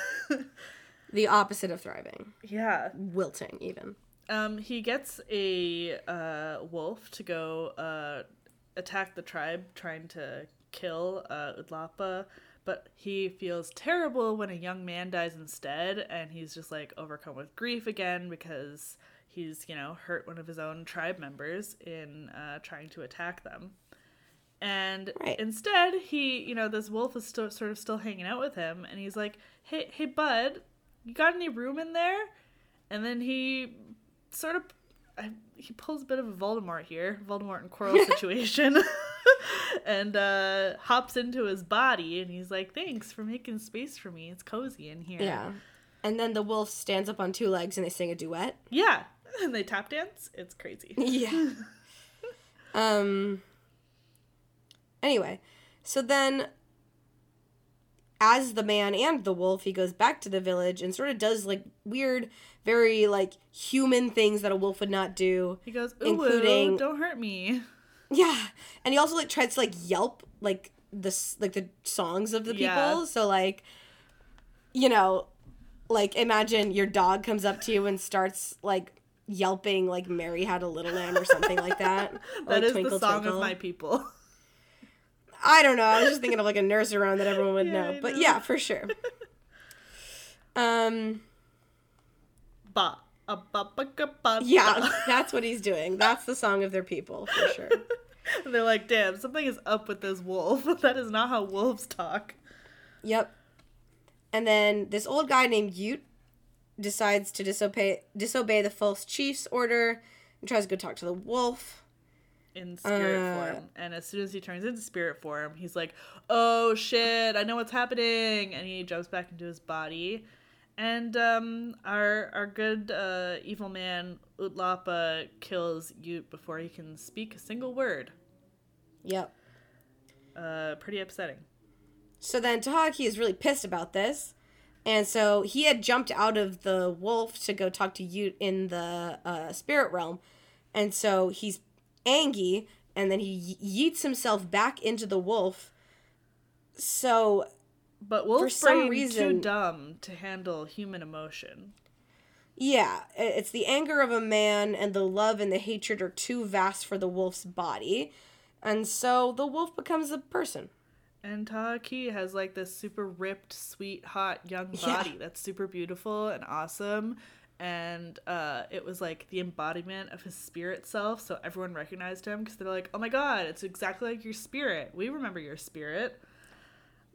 [SPEAKER 1] The opposite of thriving.
[SPEAKER 2] yeah.
[SPEAKER 1] Wilting, even.
[SPEAKER 2] Um he gets a uh wolf to go uh attack the tribe trying to kill uh Utlapa, but he feels terrible when a young man dies instead and he's just like overcome with grief again because he's, you know, hurt one of his own tribe members in uh trying to attack them. And
[SPEAKER 1] Right.
[SPEAKER 2] instead, he, you know, this wolf is still sort of still hanging out with him, and he's like, "Hey, hey, bud, you got any room in there?" And then he sort of, I, he pulls a bit of a Voldemort here, Voldemort and Quirrell *laughs* situation, *laughs* and uh, hops into his body, and he's like, "Thanks for making space for me. It's cozy in here."
[SPEAKER 1] Yeah. And then the wolf stands up on two legs and they sing a duet.
[SPEAKER 2] yeah, *laughs* and they tap dance. It's crazy.
[SPEAKER 1] Yeah. um anyway, so then as the man and the wolf, he goes back to the village and sort of does like weird, very like human things that a wolf would not do.
[SPEAKER 2] He goes, "Ooh,
[SPEAKER 1] Including-
[SPEAKER 2] don't hurt me." *laughs*
[SPEAKER 1] Yeah. And he also like tries to like yelp like this like the songs of the people.
[SPEAKER 2] Yeah.
[SPEAKER 1] So like you know, like imagine your dog comes up to you and starts like yelping like Mary had a little lamb or something like that. *laughs* Or,
[SPEAKER 2] That
[SPEAKER 1] like,
[SPEAKER 2] is
[SPEAKER 1] Twinkle,
[SPEAKER 2] the song
[SPEAKER 1] Twinkle.
[SPEAKER 2] of my people.
[SPEAKER 1] I don't know. I was just thinking of like a nurse around that everyone would
[SPEAKER 2] Yeah,
[SPEAKER 1] know.
[SPEAKER 2] I
[SPEAKER 1] But
[SPEAKER 2] know.
[SPEAKER 1] yeah, for sure. *laughs* Um
[SPEAKER 2] ba, a ba, ba, ga, ba,
[SPEAKER 1] yeah, *laughs* that's what he's doing. That's the song of their people, for sure.
[SPEAKER 2] And *laughs* they're like, damn, something is up with this wolf. that is not how wolves talk.
[SPEAKER 1] Yep. And then this old guy named Yut decides to disobey disobey the false chief's order and tries to go talk to the wolf.
[SPEAKER 2] In spirit
[SPEAKER 1] Uh.
[SPEAKER 2] form. And as soon as he turns into spirit form, he's like, oh shit, I know what's happening. And he jumps back into his body. And um, our our good uh, evil man Utlapa kills Yut before he can speak a single word.
[SPEAKER 1] Yep.
[SPEAKER 2] Uh, pretty upsetting.
[SPEAKER 1] So then Taha Aki is really pissed about this. And so he had jumped out of the wolf to go talk to Yut in the uh, spirit realm. And so he's angry and then he yeets himself back into the wolf. So
[SPEAKER 2] But wolf
[SPEAKER 1] some reason-
[SPEAKER 2] too dumb to handle human emotion.
[SPEAKER 1] Yeah, it's the anger of a man and the love and the hatred are too vast for the wolf's body. And so the wolf becomes a person.
[SPEAKER 2] And Taha Aki has like this super ripped, sweet, hot young *laughs*
[SPEAKER 1] Yeah.
[SPEAKER 2] body that's super beautiful and awesome. And uh, it was like the embodiment of his spirit self. So everyone recognized him because they're like, oh my god, it's exactly like your spirit. We remember your spirit.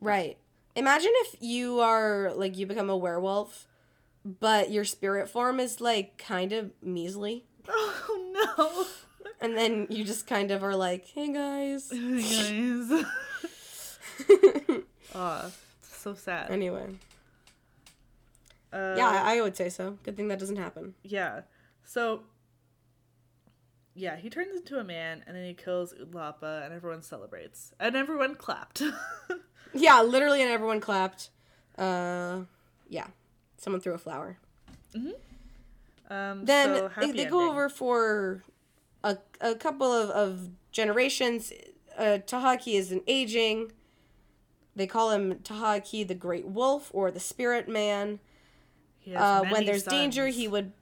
[SPEAKER 1] Right. Imagine if you are like you become a werewolf, but your spirit form is like kind of measly. *laughs*
[SPEAKER 2] Oh no.
[SPEAKER 1] And then you just kind of are like, hey guys. *laughs*
[SPEAKER 2] no. Guys. *laughs* Aw, so sad.
[SPEAKER 1] anyway.
[SPEAKER 2] Uh,
[SPEAKER 1] Yeah, I, would say so. Good thing that doesn't happen.
[SPEAKER 2] Yeah. So yeah, he turns into a man and then he kills Utlapa and everyone celebrates. And everyone clapped. *laughs*
[SPEAKER 1] Yeah, literally, and everyone clapped. Uh, yeah. Someone threw a flower.
[SPEAKER 2] um
[SPEAKER 1] then
[SPEAKER 2] so
[SPEAKER 1] they, they go over for a, a couple of, of generations. Uh, Taha Aki is an aging. They call him Taha Aki the Great Wolf or the Spirit Man. Uh, when there's danger, he would.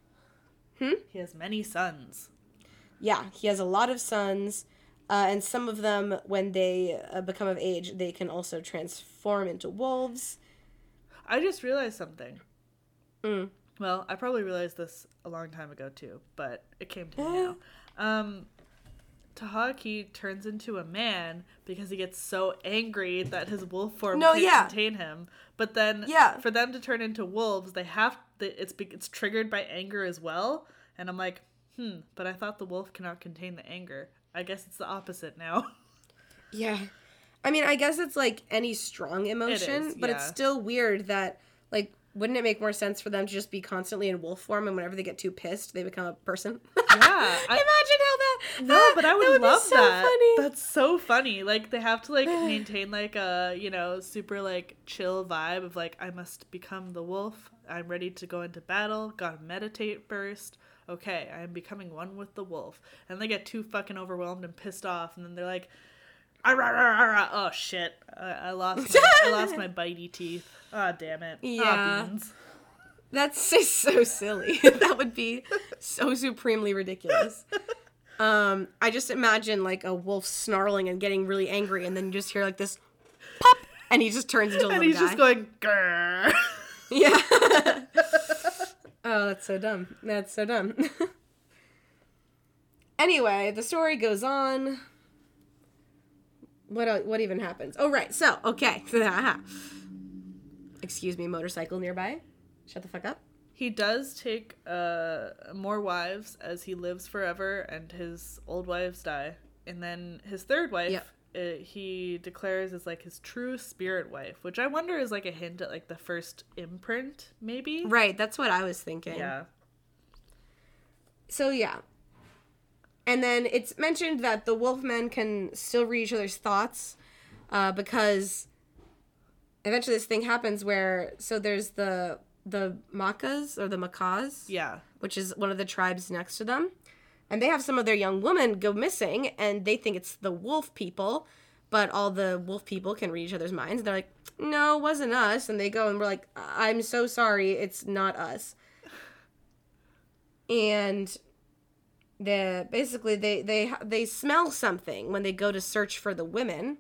[SPEAKER 1] Hmm?
[SPEAKER 2] He has many sons.
[SPEAKER 1] Yeah, he has a lot of sons. Uh, and some of them, when they uh, become of age, they can also transform into wolves.
[SPEAKER 2] I just realized something.
[SPEAKER 1] Mm.
[SPEAKER 2] Well, I probably realized this a long time ago too, but it came to me *gasps* now. Um, Taha Aki turns into a man because he gets so angry that his wolf form
[SPEAKER 1] No,
[SPEAKER 2] can't
[SPEAKER 1] yeah.
[SPEAKER 2] contain him. But then,
[SPEAKER 1] Yeah.
[SPEAKER 2] for them to turn into wolves, they have to, it's it's triggered by anger as well. And I'm like, hmm. But I thought the wolf cannot contain the anger. I guess it's the opposite now. *laughs*
[SPEAKER 1] Yeah. I mean, I guess it's like any strong emotion,
[SPEAKER 2] is,
[SPEAKER 1] but it's still weird that, like, wouldn't it make more sense for them to just be constantly in wolf form and whenever they get too pissed, they become a person? *laughs*
[SPEAKER 2] Yeah, I-
[SPEAKER 1] Imagine that.
[SPEAKER 2] No, but I would,
[SPEAKER 1] that be
[SPEAKER 2] love
[SPEAKER 1] so
[SPEAKER 2] that.
[SPEAKER 1] Funny.
[SPEAKER 2] That's so funny. Like they have to like *sighs* maintain like a you know super like chill vibe of like I must become the wolf. I'm ready to go into battle. Gotta meditate first. Okay, I am becoming one with the wolf. And they get too fucking overwhelmed and pissed off, and then they're like, "Ah, rah, rah, rah." "Oh shit, I, I lost my, I lost my *laughs* bitey teeth. Ah damn it.
[SPEAKER 1] Yeah.
[SPEAKER 2] Ah, beans."
[SPEAKER 1] That's *laughs* so silly. *laughs* that would be so supremely ridiculous. Um, I just imagine like a wolf snarling and getting really angry, and then you just hear like this pop, and he just turns into a *laughs*
[SPEAKER 2] And he's
[SPEAKER 1] guy.
[SPEAKER 2] just going, Grr. *laughs*
[SPEAKER 1] Yeah. oh, that's so dumb. That's so dumb. *laughs* anyway, the story goes on. What what even happens? Oh right. So, okay. Excuse me, motorcycle nearby. Shut the fuck up.
[SPEAKER 2] He does take uh, more wives as he lives forever, and his old wives die. And then his third wife,
[SPEAKER 1] Yep.
[SPEAKER 2] uh, he declares is like his true spirit wife, which I wonder is like a hint at like the first imprint, maybe.
[SPEAKER 1] Right, that's what I was thinking.
[SPEAKER 2] Yeah.
[SPEAKER 1] So yeah. And then it's mentioned that the wolfmen can still read each other's thoughts uh, because eventually this thing happens where so there's the the Makahs or the Makahs,
[SPEAKER 2] Yeah.
[SPEAKER 1] which is one of the tribes next to them. And they have some of their young women go missing and they think it's the wolf people, but all the wolf people can read each other's minds. They're like, "No, it wasn't us." And they go and we're like, "I'm so sorry, it's not us." And the basically they they they smell something when they go to search for the women.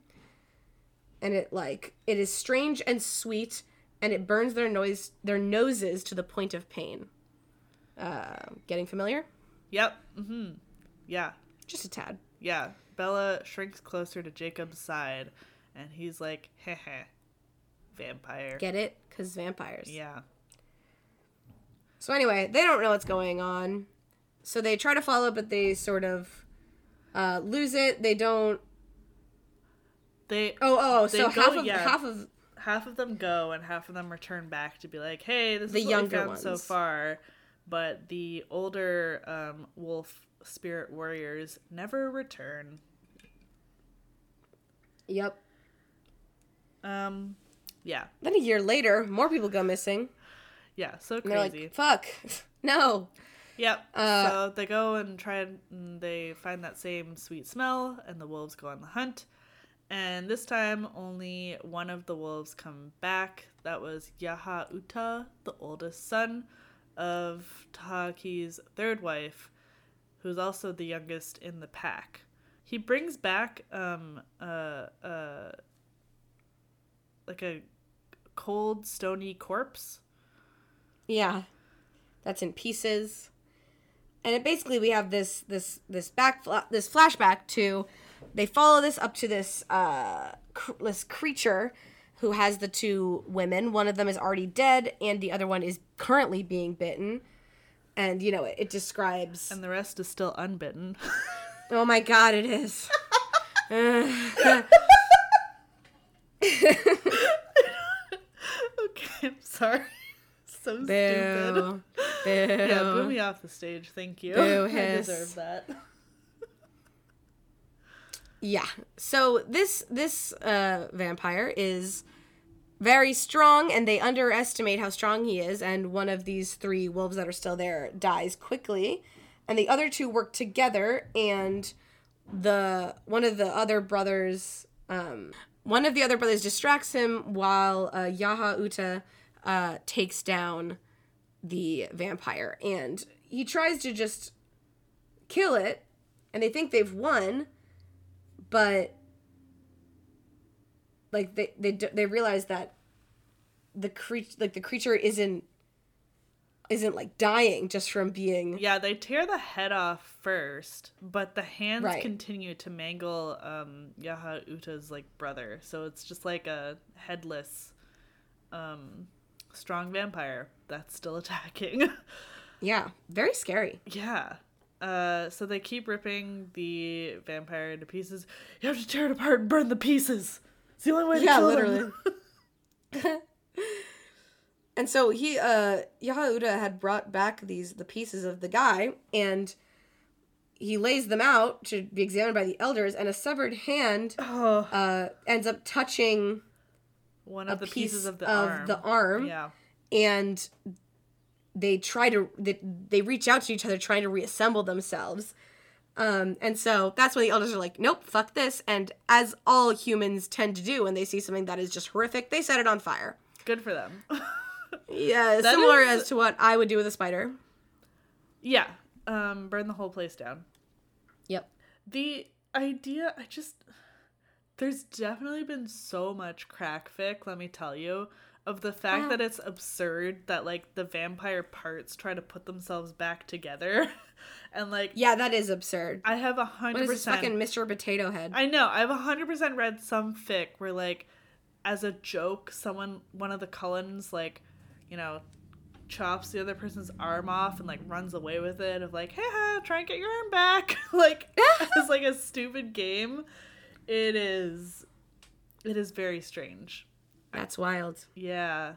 [SPEAKER 1] And it like it is strange and sweet and it burns their noise their noses to the point of pain. Uh, getting familiar?
[SPEAKER 2] Yep. hmm Yeah.
[SPEAKER 1] Just a tad.
[SPEAKER 2] Yeah. Bella shrinks closer to Jacob's side, and he's like, heh heh. Vampire.
[SPEAKER 1] Get it? Because vampires.
[SPEAKER 2] yeah.
[SPEAKER 1] So anyway, they don't know what's going on. So they try to follow, but they sort of uh, lose it. They don't.
[SPEAKER 2] They
[SPEAKER 1] Oh, oh.
[SPEAKER 2] They
[SPEAKER 1] So
[SPEAKER 2] go-
[SPEAKER 1] half of
[SPEAKER 2] yeah.
[SPEAKER 1] half of
[SPEAKER 2] half of them go and half of them return back to be like, "Hey, this
[SPEAKER 1] The
[SPEAKER 2] is what
[SPEAKER 1] younger
[SPEAKER 2] we found so far." But the older um, wolf spirit warriors never return.
[SPEAKER 1] yep.
[SPEAKER 2] Um, yeah,
[SPEAKER 1] Then a year later, more people go missing.
[SPEAKER 2] yeah, so crazy.
[SPEAKER 1] like, "Fuck, *laughs* no."
[SPEAKER 2] Yep.
[SPEAKER 1] Uh,
[SPEAKER 2] so they go and try and they find that same sweet smell, and the wolves go on the hunt. And this time, only one of the wolves come back. That was Yaha Uta, the oldest son of Taha Aki's third wife, who's also the youngest in the pack. He brings back um uh like a cold stony corpse.
[SPEAKER 1] Yeah, that's in pieces. And it basically we have this this this back this flashback to they follow this up to this uh cr- this creature who has the two women. One of them is already dead, and the other one is currently being bitten. And you know it, it describes.
[SPEAKER 2] And the rest is still unbitten. *laughs*
[SPEAKER 1] oh my god, it is. *laughs* *laughs*
[SPEAKER 2] okay, I'm sorry. So stupid.
[SPEAKER 1] Boo. Boo.
[SPEAKER 2] Yeah, boo me off the stage. Thank you.
[SPEAKER 1] Boo
[SPEAKER 2] I
[SPEAKER 1] hiss.
[SPEAKER 2] deserve that.
[SPEAKER 1] Yeah. So this this uh, vampire is very strong, and they underestimate how strong he is. And one of these three wolves that are still there dies quickly, and the other two work together. And the one of the other brothers, um, one of the other brothers distracts him while uh, Yaha Uta uh, takes down the vampire, and he tries to just kill it, and they think they've won but like they they they realize that the creature like the creature isn't isn't like dying just from being
[SPEAKER 2] Yeah, they tear the head off first, but the hands
[SPEAKER 1] Right.
[SPEAKER 2] continue to mangle um Yaha Uta's like brother. So it's just like a headless um strong vampire that's still *laughs* attacking.
[SPEAKER 1] yeah, very scary.
[SPEAKER 2] yeah. Uh so they keep ripping the vampire into pieces. You have to tear it apart and burn the pieces. It's the only way to
[SPEAKER 1] Yeah,
[SPEAKER 2] kill
[SPEAKER 1] literally.
[SPEAKER 2] them. *laughs*
[SPEAKER 1] And so he uh Yaha Uta had brought back these the pieces of the guy and he lays them out to be examined by the elders and a severed hand
[SPEAKER 2] oh,
[SPEAKER 1] uh ends up touching
[SPEAKER 2] one of the
[SPEAKER 1] piece
[SPEAKER 2] pieces of the
[SPEAKER 1] of
[SPEAKER 2] arm.
[SPEAKER 1] the arm
[SPEAKER 2] Yeah.
[SPEAKER 1] and they try to they, they reach out to each other trying to reassemble themselves um, and so that's when the elders are like nope fuck this and as all humans tend to do when they see something that is just horrific they set it on fire
[SPEAKER 2] Good for them. *laughs*
[SPEAKER 1] yeah
[SPEAKER 2] That
[SPEAKER 1] similar
[SPEAKER 2] is-
[SPEAKER 1] as to what i would do with a spider
[SPEAKER 2] yeah. Um burn the whole place down.
[SPEAKER 1] yep
[SPEAKER 2] the idea i just there's definitely been so much crack fic let me tell you of the fact
[SPEAKER 1] Wow.
[SPEAKER 2] that it's absurd that like the vampire parts try to put themselves back together. *laughs* And like
[SPEAKER 1] yeah that is absurd.
[SPEAKER 2] I have a hundred
[SPEAKER 1] is fucking
[SPEAKER 2] percent
[SPEAKER 1] mr potato head?
[SPEAKER 2] I know i have a hundred percent read some fic where like as a joke someone one of the cullens like you know chops the other person's arm off and like runs away with it of like hey ha, try and get your arm back. *laughs* Like *laughs* it's like a stupid game. It is it is very strange
[SPEAKER 1] that's wild.
[SPEAKER 2] Yeah.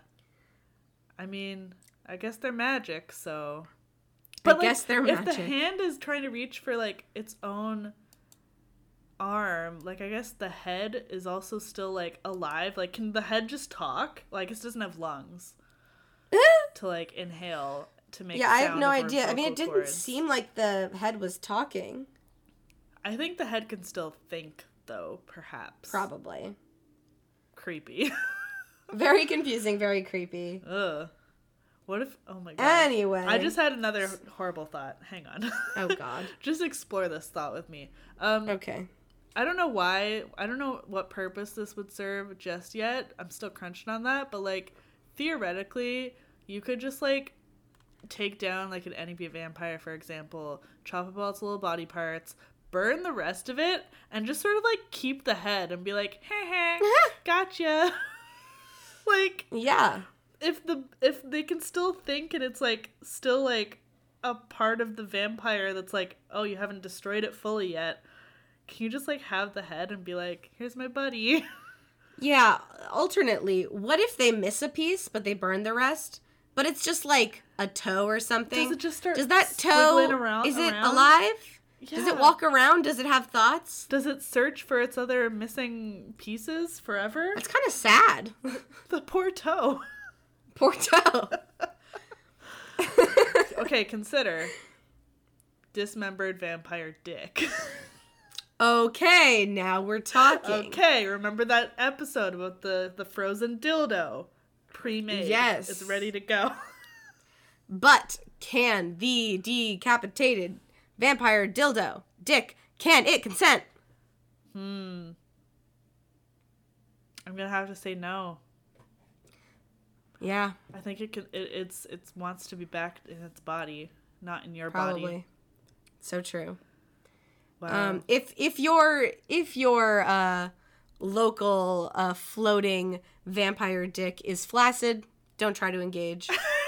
[SPEAKER 2] I mean i guess they're magic so.
[SPEAKER 1] I
[SPEAKER 2] like,
[SPEAKER 1] guess they're
[SPEAKER 2] if the hand is trying to reach for like its own arm like i guess the head is also still like alive. Like can the head just talk? Like it doesn't have lungs *laughs* to like inhale to make
[SPEAKER 1] yeah i have no idea. I mean it didn't
[SPEAKER 2] cords.
[SPEAKER 1] seem like the head was talking.
[SPEAKER 2] I think the head can still think though perhaps.
[SPEAKER 1] Probably.
[SPEAKER 2] Creepy *laughs*
[SPEAKER 1] very confusing very creepy.
[SPEAKER 2] Ugh. What if oh my god
[SPEAKER 1] anyway.
[SPEAKER 2] I just had another horrible thought. Hang on.
[SPEAKER 1] Oh god. *laughs*
[SPEAKER 2] Just explore this thought with me. Um
[SPEAKER 1] okay.
[SPEAKER 2] I don't know why. I don't know what purpose this would serve just yet. I'm still crunching on that, but like theoretically, you could just like take down like an NEP vampire, for example, chop up all its little body parts, burn the rest of it, and just sort of like keep the head and be like, hey, hey, *laughs* gotcha. Like
[SPEAKER 1] yeah
[SPEAKER 2] if the if they can still think and it's like still like a part of the vampire that's like, oh, you haven't destroyed it fully yet. Can you just like have the head and be like, here's my buddy? *laughs*
[SPEAKER 1] Yeah, alternately, what if they miss a piece but they burn the rest? But it's just like a toe or something.
[SPEAKER 2] Does it just start
[SPEAKER 1] Does that toe
[SPEAKER 2] around-
[SPEAKER 1] is it
[SPEAKER 2] around?
[SPEAKER 1] alive? Does it walk around? Does it have thoughts?
[SPEAKER 2] Does it search for its other missing pieces forever?
[SPEAKER 1] That's kind of sad. *laughs*
[SPEAKER 2] the poor toe.
[SPEAKER 1] Poor toe. *laughs*
[SPEAKER 2] Okay, consider dismembered vampire dick.
[SPEAKER 1] okay, now we're talking.
[SPEAKER 2] okay, remember that episode about the the frozen dildo? Pre-made.
[SPEAKER 1] Yes.
[SPEAKER 2] It's ready to go. *laughs*
[SPEAKER 1] But can the decapitated vampire dildo dick can it consent?
[SPEAKER 2] Hmm. I'm gonna have to say no.
[SPEAKER 1] Yeah,
[SPEAKER 2] I think it can. It, it's it wants to be back in its body, not in your
[SPEAKER 1] probably.
[SPEAKER 2] body.
[SPEAKER 1] So true.
[SPEAKER 2] Wow.
[SPEAKER 1] Um, if if your if your uh, local uh, floating vampire dick is flaccid, don't try to engage. *laughs*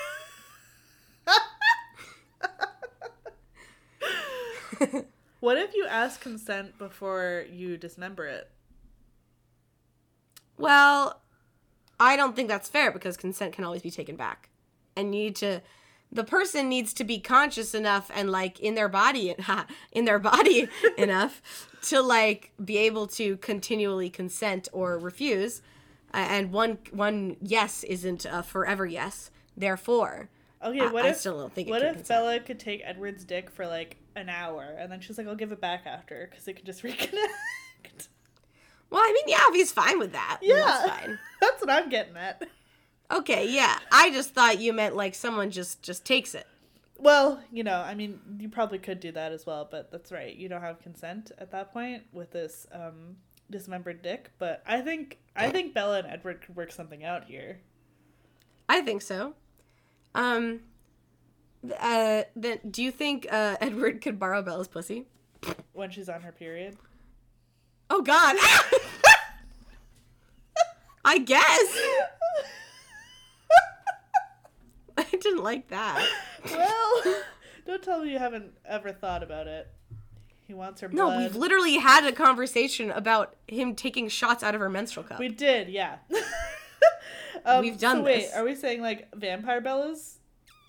[SPEAKER 1] *laughs*
[SPEAKER 2] what if you ask consent before you dismember it?
[SPEAKER 1] well, I don't think that's fair because consent can always be taken back, and you need to. The person needs to be conscious enough and like in their body, *laughs* in their body *laughs* enough to like be able to continually consent or refuse. Uh, and one one yes isn't a forever yes. Therefore,
[SPEAKER 2] Okay, what
[SPEAKER 1] I
[SPEAKER 2] if
[SPEAKER 1] still don't think
[SPEAKER 2] what if. Bella could take Edward's dick for like an hour and then she's like, "I'll give it back after" because it could just *laughs* reconnect.
[SPEAKER 1] well, I mean, yeah, if he's fine with that,
[SPEAKER 2] yeah,
[SPEAKER 1] that's fine. *laughs*
[SPEAKER 2] That's what I'm getting at.
[SPEAKER 1] Okay, yeah. I just thought you meant like someone just just takes it.
[SPEAKER 2] Well, you know, I mean, you probably could do that as well, but that's right. You don't have consent at that point with this um, dismembered dick. But I think I think Bella and Edward could work something out here.
[SPEAKER 1] I think so. Um Uh, then do you think uh, *laughs* Edward could borrow Bella's pussy?
[SPEAKER 2] when she's on her period.
[SPEAKER 1] Oh God. *laughs* I guess. *laughs* I didn't like that.
[SPEAKER 2] well, don't tell me you haven't ever thought about it. He wants her blood.
[SPEAKER 1] No, we've literally had a conversation about him taking shots out of her menstrual cup.
[SPEAKER 2] We did, yeah. Um,
[SPEAKER 1] We've done
[SPEAKER 2] so wait,
[SPEAKER 1] this.
[SPEAKER 2] are we saying like Vampire Bella's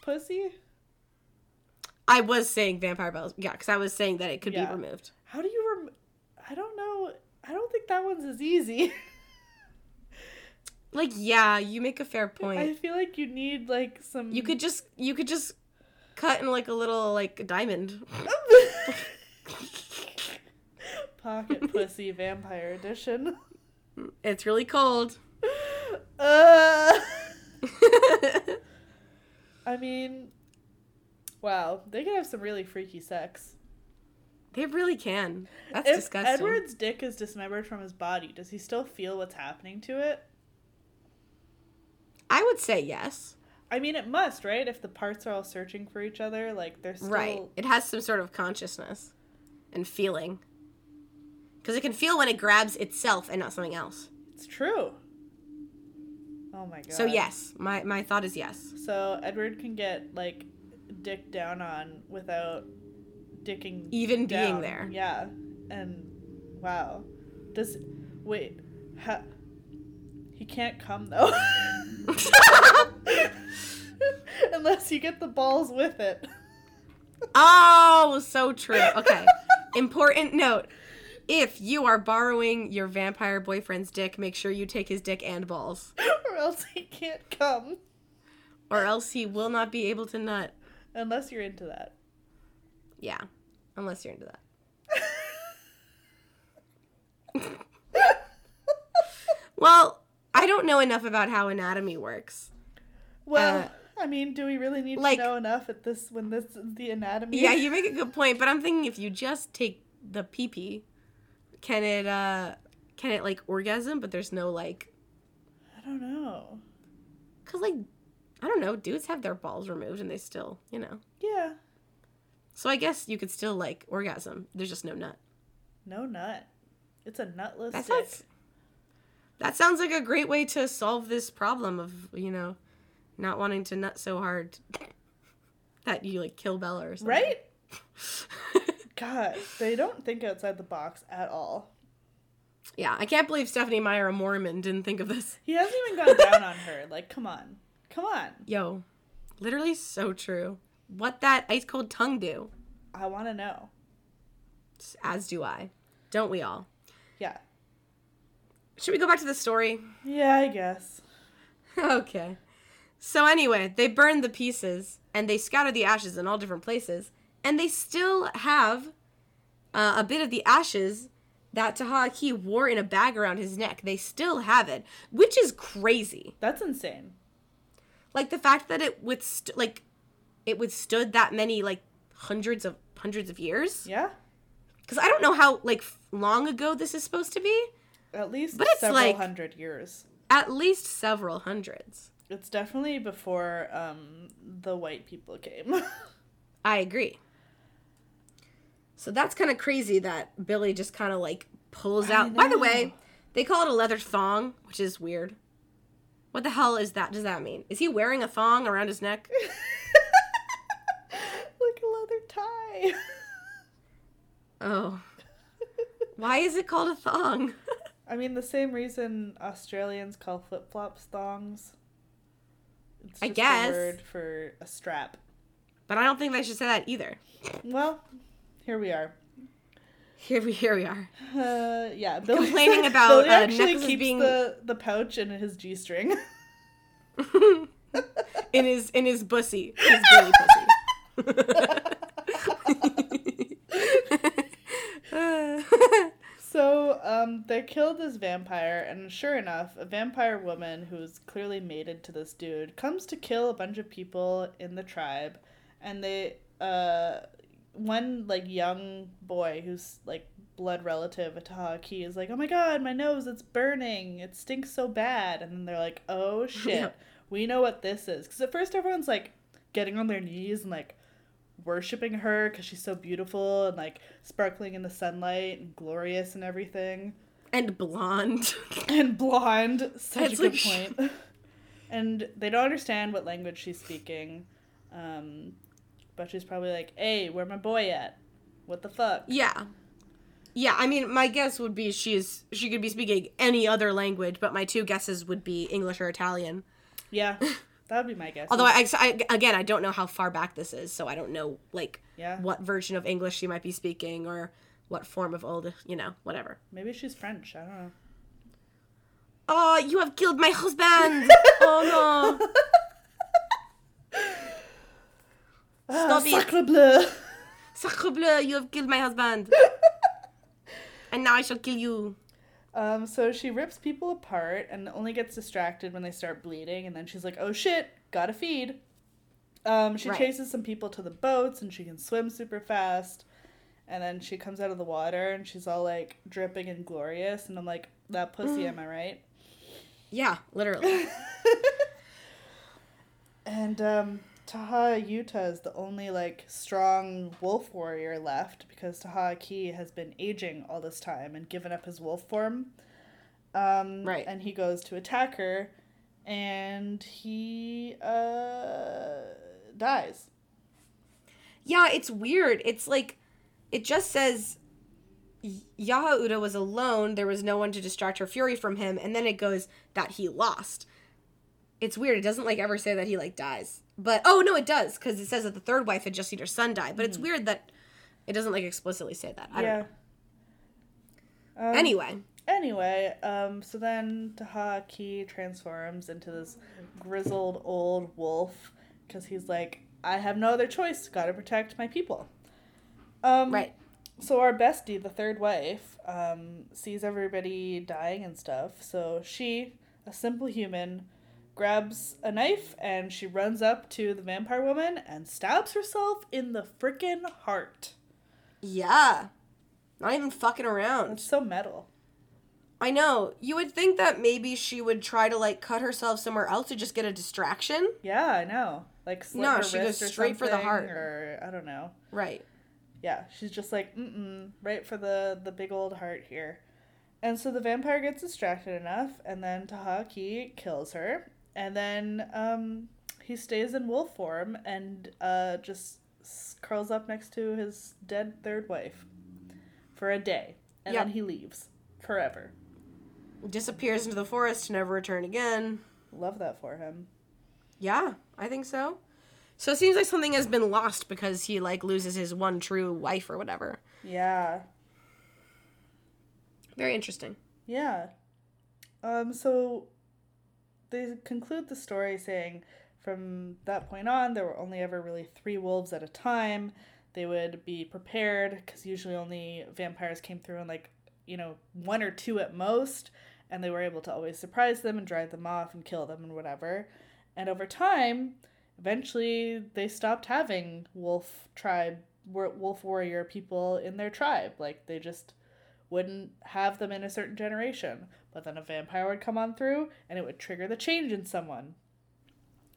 [SPEAKER 2] pussy?
[SPEAKER 1] I was saying vampire bells, yeah, because I was saying that it could
[SPEAKER 2] Yeah.
[SPEAKER 1] be removed.
[SPEAKER 2] How do you rem? I don't know. I don't think that one's as easy. *laughs*
[SPEAKER 1] Like, yeah, you make a fair point.
[SPEAKER 2] I feel like you need like some.
[SPEAKER 1] You could just, you could just cut in like a little like diamond. *laughs* *laughs*
[SPEAKER 2] Pocket Pussy Vampire Edition.
[SPEAKER 1] It's really cold.
[SPEAKER 2] Uh, *laughs* I mean, wow, they could have some really freaky sex.
[SPEAKER 1] they really can. That's
[SPEAKER 2] if
[SPEAKER 1] disgusting.
[SPEAKER 2] Edward's dick is dismembered from his body, does he still feel what's happening to it?
[SPEAKER 1] I would say yes.
[SPEAKER 2] I mean, it must, right? If the parts are all searching for each other, like they're still
[SPEAKER 1] Right. It has some sort of consciousness and feeling. Because it can feel when it grabs itself and not something else.
[SPEAKER 2] It's true. Oh my god.
[SPEAKER 1] So yes, my my thought is yes.
[SPEAKER 2] So Edward can get like dick down on without dicking
[SPEAKER 1] Even being there.
[SPEAKER 2] Yeah, and wow, does wait? Ha, he can't come though, *laughs* unless you get the balls with it.
[SPEAKER 1] Oh, so true. Okay. Important note. If you are borrowing your vampire boyfriend's dick, make sure you take his dick and balls. *laughs*
[SPEAKER 2] or else he can't come
[SPEAKER 1] Or else he will not be able to nut.
[SPEAKER 2] unless you're into that.
[SPEAKER 1] Yeah. Unless you're into that. *laughs* Well, I don't know enough about how anatomy works.
[SPEAKER 2] Well,
[SPEAKER 1] Uh,
[SPEAKER 2] I mean, do we really need
[SPEAKER 1] like-
[SPEAKER 2] to know enough at this when this is the anatomy?
[SPEAKER 1] Yeah, you make a good point, but I'm thinking if you just take the pee pee, can it uh can it like orgasm but there's no like
[SPEAKER 2] I don't know.
[SPEAKER 1] cuz like I don't know, dudes have their balls removed and they still, you know.
[SPEAKER 2] Yeah,
[SPEAKER 1] So I guess you could still like orgasm. There's just no nut.
[SPEAKER 2] no nut. It's a nutless
[SPEAKER 1] That
[SPEAKER 2] dick.
[SPEAKER 1] sounds That sounds like a great way to solve this problem of, you know, not wanting to nut so hard that you like kill Bella or something.
[SPEAKER 2] Right? *laughs* God, they don't think outside the box at all.
[SPEAKER 1] yeah, I can't believe Stephenie Meyer, a Mormon, didn't think of this.
[SPEAKER 2] He hasn't even gone down on her. *laughs* Like, come on. Come on.
[SPEAKER 1] Yo, literally so true. What that ice cold tongue do?
[SPEAKER 2] I want to know.
[SPEAKER 1] As do I. Don't we all?
[SPEAKER 2] Yeah.
[SPEAKER 1] Should we go back to the story?
[SPEAKER 2] Yeah, I guess. *laughs*
[SPEAKER 1] okay. So anyway, they burned the pieces and they scattered the ashes in all different places, and they still have uh, a bit of the ashes that Taha Aki wore in a bag around his neck. They still have it, which is crazy.
[SPEAKER 2] That's insane.
[SPEAKER 1] Like the fact that it withstood, like, it withstood that many like hundreds of hundreds of years.
[SPEAKER 2] Yeah?
[SPEAKER 1] Because I don't know how like long ago this is supposed to be.
[SPEAKER 2] At least
[SPEAKER 1] But it's
[SPEAKER 2] several
[SPEAKER 1] like-
[SPEAKER 2] hundred years.
[SPEAKER 1] At least several hundreds.
[SPEAKER 2] It's definitely before um, the white people came. *laughs*
[SPEAKER 1] I agree. So that's kind of crazy that Billy just kind of like pulls
[SPEAKER 2] I
[SPEAKER 1] out. By the way, they call it a leather thong, which is weird. What the hell is that? Does that mean? Is he wearing a thong around his neck? *laughs*
[SPEAKER 2] like a leather tie.
[SPEAKER 1] Oh. *laughs* Why is it called a thong? *laughs*
[SPEAKER 2] I mean, the same reason Australians call flip flops thongs. It's
[SPEAKER 1] I guess.
[SPEAKER 2] a word for a strap.
[SPEAKER 1] but I don't think they should say that either.
[SPEAKER 2] Well, here we are.
[SPEAKER 1] Here we here we are.
[SPEAKER 2] Uh, yeah, Billy
[SPEAKER 1] Complaining about,
[SPEAKER 2] Billy
[SPEAKER 1] uh,
[SPEAKER 2] actually keeps
[SPEAKER 1] being-
[SPEAKER 2] the the pouch in his g string. *laughs*
[SPEAKER 1] in his in his bussy, his *laughs* Billy pussy. *laughs*
[SPEAKER 2] so um, they killed this vampire, and sure enough, a vampire woman who's clearly mated to this dude comes to kill a bunch of people in the tribe, and they uh, one like young boy who's like blood relative of Taha Aki is like, oh my god, my nose, it's burning, it stinks so bad, and then they're like, oh *laughs* shit, we know what this is, because at first everyone's like. getting on their knees and like worshiping her because she's so beautiful and like sparkling in the sunlight and glorious and everything
[SPEAKER 1] And blonde. *laughs*
[SPEAKER 2] and blonde. Such
[SPEAKER 1] It's
[SPEAKER 2] a good
[SPEAKER 1] like-
[SPEAKER 2] point. *laughs* and they don't understand what language she's speaking. Um, but she's probably like, "Hey, where my boy at? What the fuck?"
[SPEAKER 1] yeah. Yeah, I mean, my guess would be she's she could be speaking any other language, but my two guesses would be English or Italian.
[SPEAKER 2] Yeah, *laughs* that would be my guess.
[SPEAKER 1] Although I, I again, I don't know how far back this is, so I don't know like
[SPEAKER 2] yeah,
[SPEAKER 1] what version of English she might be speaking or what form of old, you know, whatever.
[SPEAKER 2] maybe she's French. I don't know.
[SPEAKER 1] Oh, you have killed my husband! *laughs* oh no! *laughs* Stop it.
[SPEAKER 2] Sacre bleu. *laughs*
[SPEAKER 1] Sacre bleu, you have killed my husband. *laughs* and now I shall kill you.
[SPEAKER 2] Um, so she rips people apart and only gets distracted when they start bleeding, and then she's like, "Oh shit, gotta feed." Um, she
[SPEAKER 1] Right.
[SPEAKER 2] chases some people to the boats, and she can swim super fast. And then she comes out of the water, and she's all like dripping and glorious, and I'm like, "That pussy, am I right?"
[SPEAKER 1] Yeah, literally. *laughs*
[SPEAKER 2] And um, Yaha Uta is the only like strong wolf warrior left because Taha Aki has been aging all this time and given up his wolf form. Um,
[SPEAKER 1] Right.
[SPEAKER 2] And he goes to attack her, and he uh, dies.
[SPEAKER 1] Yeah, it's weird. It's like it just says Yaha Yahauda was alone. There was no one to distract her fury from him, and then it goes that he lost. It's weird. It doesn't like ever say that he like dies, but oh no, it does because it says that the third wife had just seen her son die. But it's weird that it doesn't like explicitly say that. I don't know.
[SPEAKER 2] yeah. Um,
[SPEAKER 1] Anyway,
[SPEAKER 2] Anyway, um, so then Taha Aki transforms into this grizzled old wolf because he's like, I have no other choice. Got to protect my people. Um,
[SPEAKER 1] right.
[SPEAKER 2] So our bestie, the third wife, um, sees everybody dying and stuff. So she, a simple human, grabs a knife and she runs up to the vampire woman and stabs herself in the frickin' heart.
[SPEAKER 1] Yeah. Not even fucking around.
[SPEAKER 2] It's so metal.
[SPEAKER 1] I know. You would think that maybe she would try to like cut herself somewhere else to just get a distraction.
[SPEAKER 2] Yeah, I know. Like
[SPEAKER 1] No, she goes straight for the heart.
[SPEAKER 2] or I don't know.
[SPEAKER 1] Right.
[SPEAKER 2] Yeah, she's just like mm mm, right for the the big old heart here. And so the vampire gets distracted enough, and then Taha Aki kills her, and then um, he stays in wolf form and uh, just curls up next to his dead third wife for a day, and
[SPEAKER 1] Yep.
[SPEAKER 2] then he leaves forever.
[SPEAKER 1] Disappears into the forest to never return again.
[SPEAKER 2] Love that for him.
[SPEAKER 1] Yeah, I think so. So it seems like something has been lost because he like loses his one true wife or whatever.
[SPEAKER 2] Yeah,
[SPEAKER 1] Very interesting.
[SPEAKER 2] Yeah. Um, so they conclude the story saying from that point on, there were only ever really three wolves at a time. They would be prepared because usually only vampires came through in like, you know, one or two at most. And they were able to always surprise them and drive them off and kill them and whatever. And over time, eventually they stopped having wolf tribe, wolf warrior people in their tribe. Like they just wouldn't have them in a certain generation. But then a vampire would come on through and it would trigger the change in someone.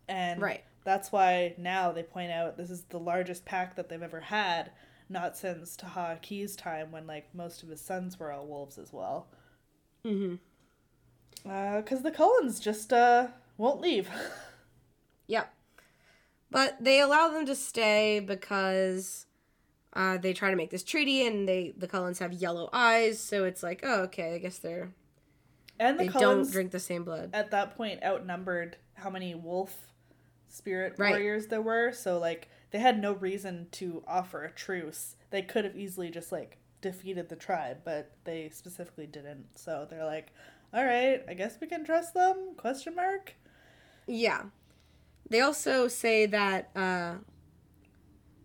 [SPEAKER 2] And
[SPEAKER 1] Right.
[SPEAKER 2] that's why now they point out this is the largest pack that they've ever had, not since Taha Aki's time when like most of his sons were all wolves as well.
[SPEAKER 1] Mm-hmm.
[SPEAKER 2] Because the Cullens just uh, won't leave. *laughs*
[SPEAKER 1] Yep. But they allow them to stay because uh, they try to make this treaty, and they the Cullens have yellow eyes, so it's like, oh, okay, I guess they're
[SPEAKER 2] and the
[SPEAKER 1] they
[SPEAKER 2] Cullens
[SPEAKER 1] don't drink the same blood.
[SPEAKER 2] at that point outnumbered how many wolf spirit
[SPEAKER 1] Right.
[SPEAKER 2] warriors there were. So like they had no reason to offer a truce. They could have easily just like defeated the tribe, but they specifically didn't. So they're like, "All right, I guess we can trust them?" Question mark.
[SPEAKER 1] Yeah. They also say that uh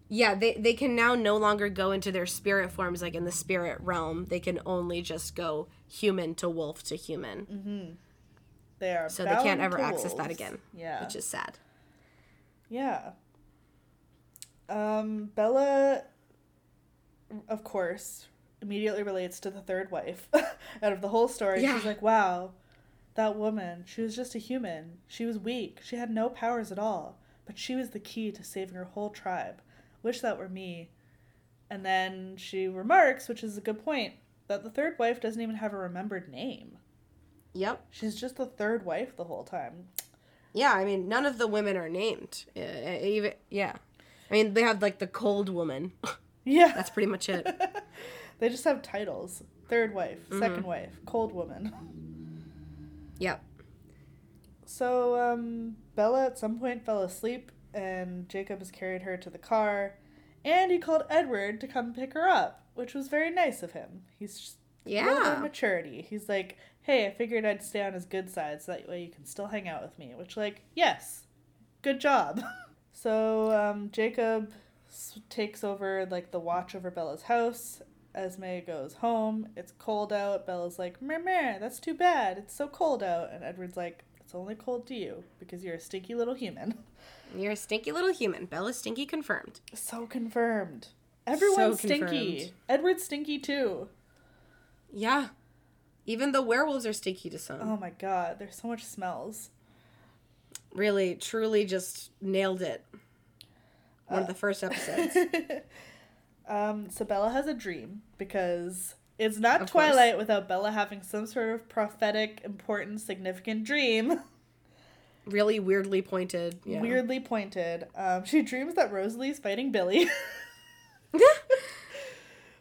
[SPEAKER 1] yeah, they they can now no longer go into their spirit forms like in the spirit realm. They can only just go human to wolf to human,
[SPEAKER 2] Mm-hmm. They are
[SPEAKER 1] So they can't ever access that again,
[SPEAKER 2] Yeah.
[SPEAKER 1] which is sad.
[SPEAKER 2] Yeah. Um, Bella, of course, immediately relates to the third wife. *laughs* Out of the whole story,
[SPEAKER 1] Yeah.
[SPEAKER 2] she's like, wow, that woman, she was just a human. She was weak. She had no powers at all. but she was the key to saving her whole tribe. Wish that were me. And then she remarks, which is a good point, that the third wife doesn't even have a remembered name.
[SPEAKER 1] Yep.
[SPEAKER 2] She's just the third wife the whole time.
[SPEAKER 1] Yeah, I mean, none of the women are named. Uh, even yeah, I mean, they have like the cold woman. *laughs*
[SPEAKER 2] Yeah.
[SPEAKER 1] That's pretty much it. *laughs*
[SPEAKER 2] they just have titles. Third wife, second wife, cold woman. *laughs*
[SPEAKER 1] Yep.
[SPEAKER 2] So, um, Bella at some point fell asleep, and Jacob has carried her to the car, and he called Edward to come pick her up, which was very nice of him. He's just a little
[SPEAKER 1] Yeah.
[SPEAKER 2] maturity. He's like, hey, I figured I'd stay on his good side so that way you can still hang out with me, which, like, yes, good job. *laughs* so, um, Jacob takes over, like, the watch over Bella's house. Esme goes home. It's cold out. Bella's like, meh, meh, that's too bad. It's so cold out. And Edward's like, it's only cold to you because you're a stinky little human.
[SPEAKER 1] You're a stinky little human. Bella's stinky confirmed.
[SPEAKER 2] So confirmed. Everyone's
[SPEAKER 1] So
[SPEAKER 2] stinky.
[SPEAKER 1] confirmed.
[SPEAKER 2] Edward's stinky too.
[SPEAKER 1] Yeah. Even the werewolves are stinky to some.
[SPEAKER 2] Oh my god, there's so much smells.
[SPEAKER 1] Really, truly just nailed it. One of
[SPEAKER 2] Uh,
[SPEAKER 1] the first episodes. *laughs*
[SPEAKER 2] um, so Bella has a dream because it's not
[SPEAKER 1] Of course.
[SPEAKER 2] Twilight without Bella having some sort of prophetic, important, significant dream. *laughs*
[SPEAKER 1] really weirdly pointed. Yeah.
[SPEAKER 2] Weirdly pointed. Um, she dreams that Rosalie's fighting Billy. *laughs* *laughs*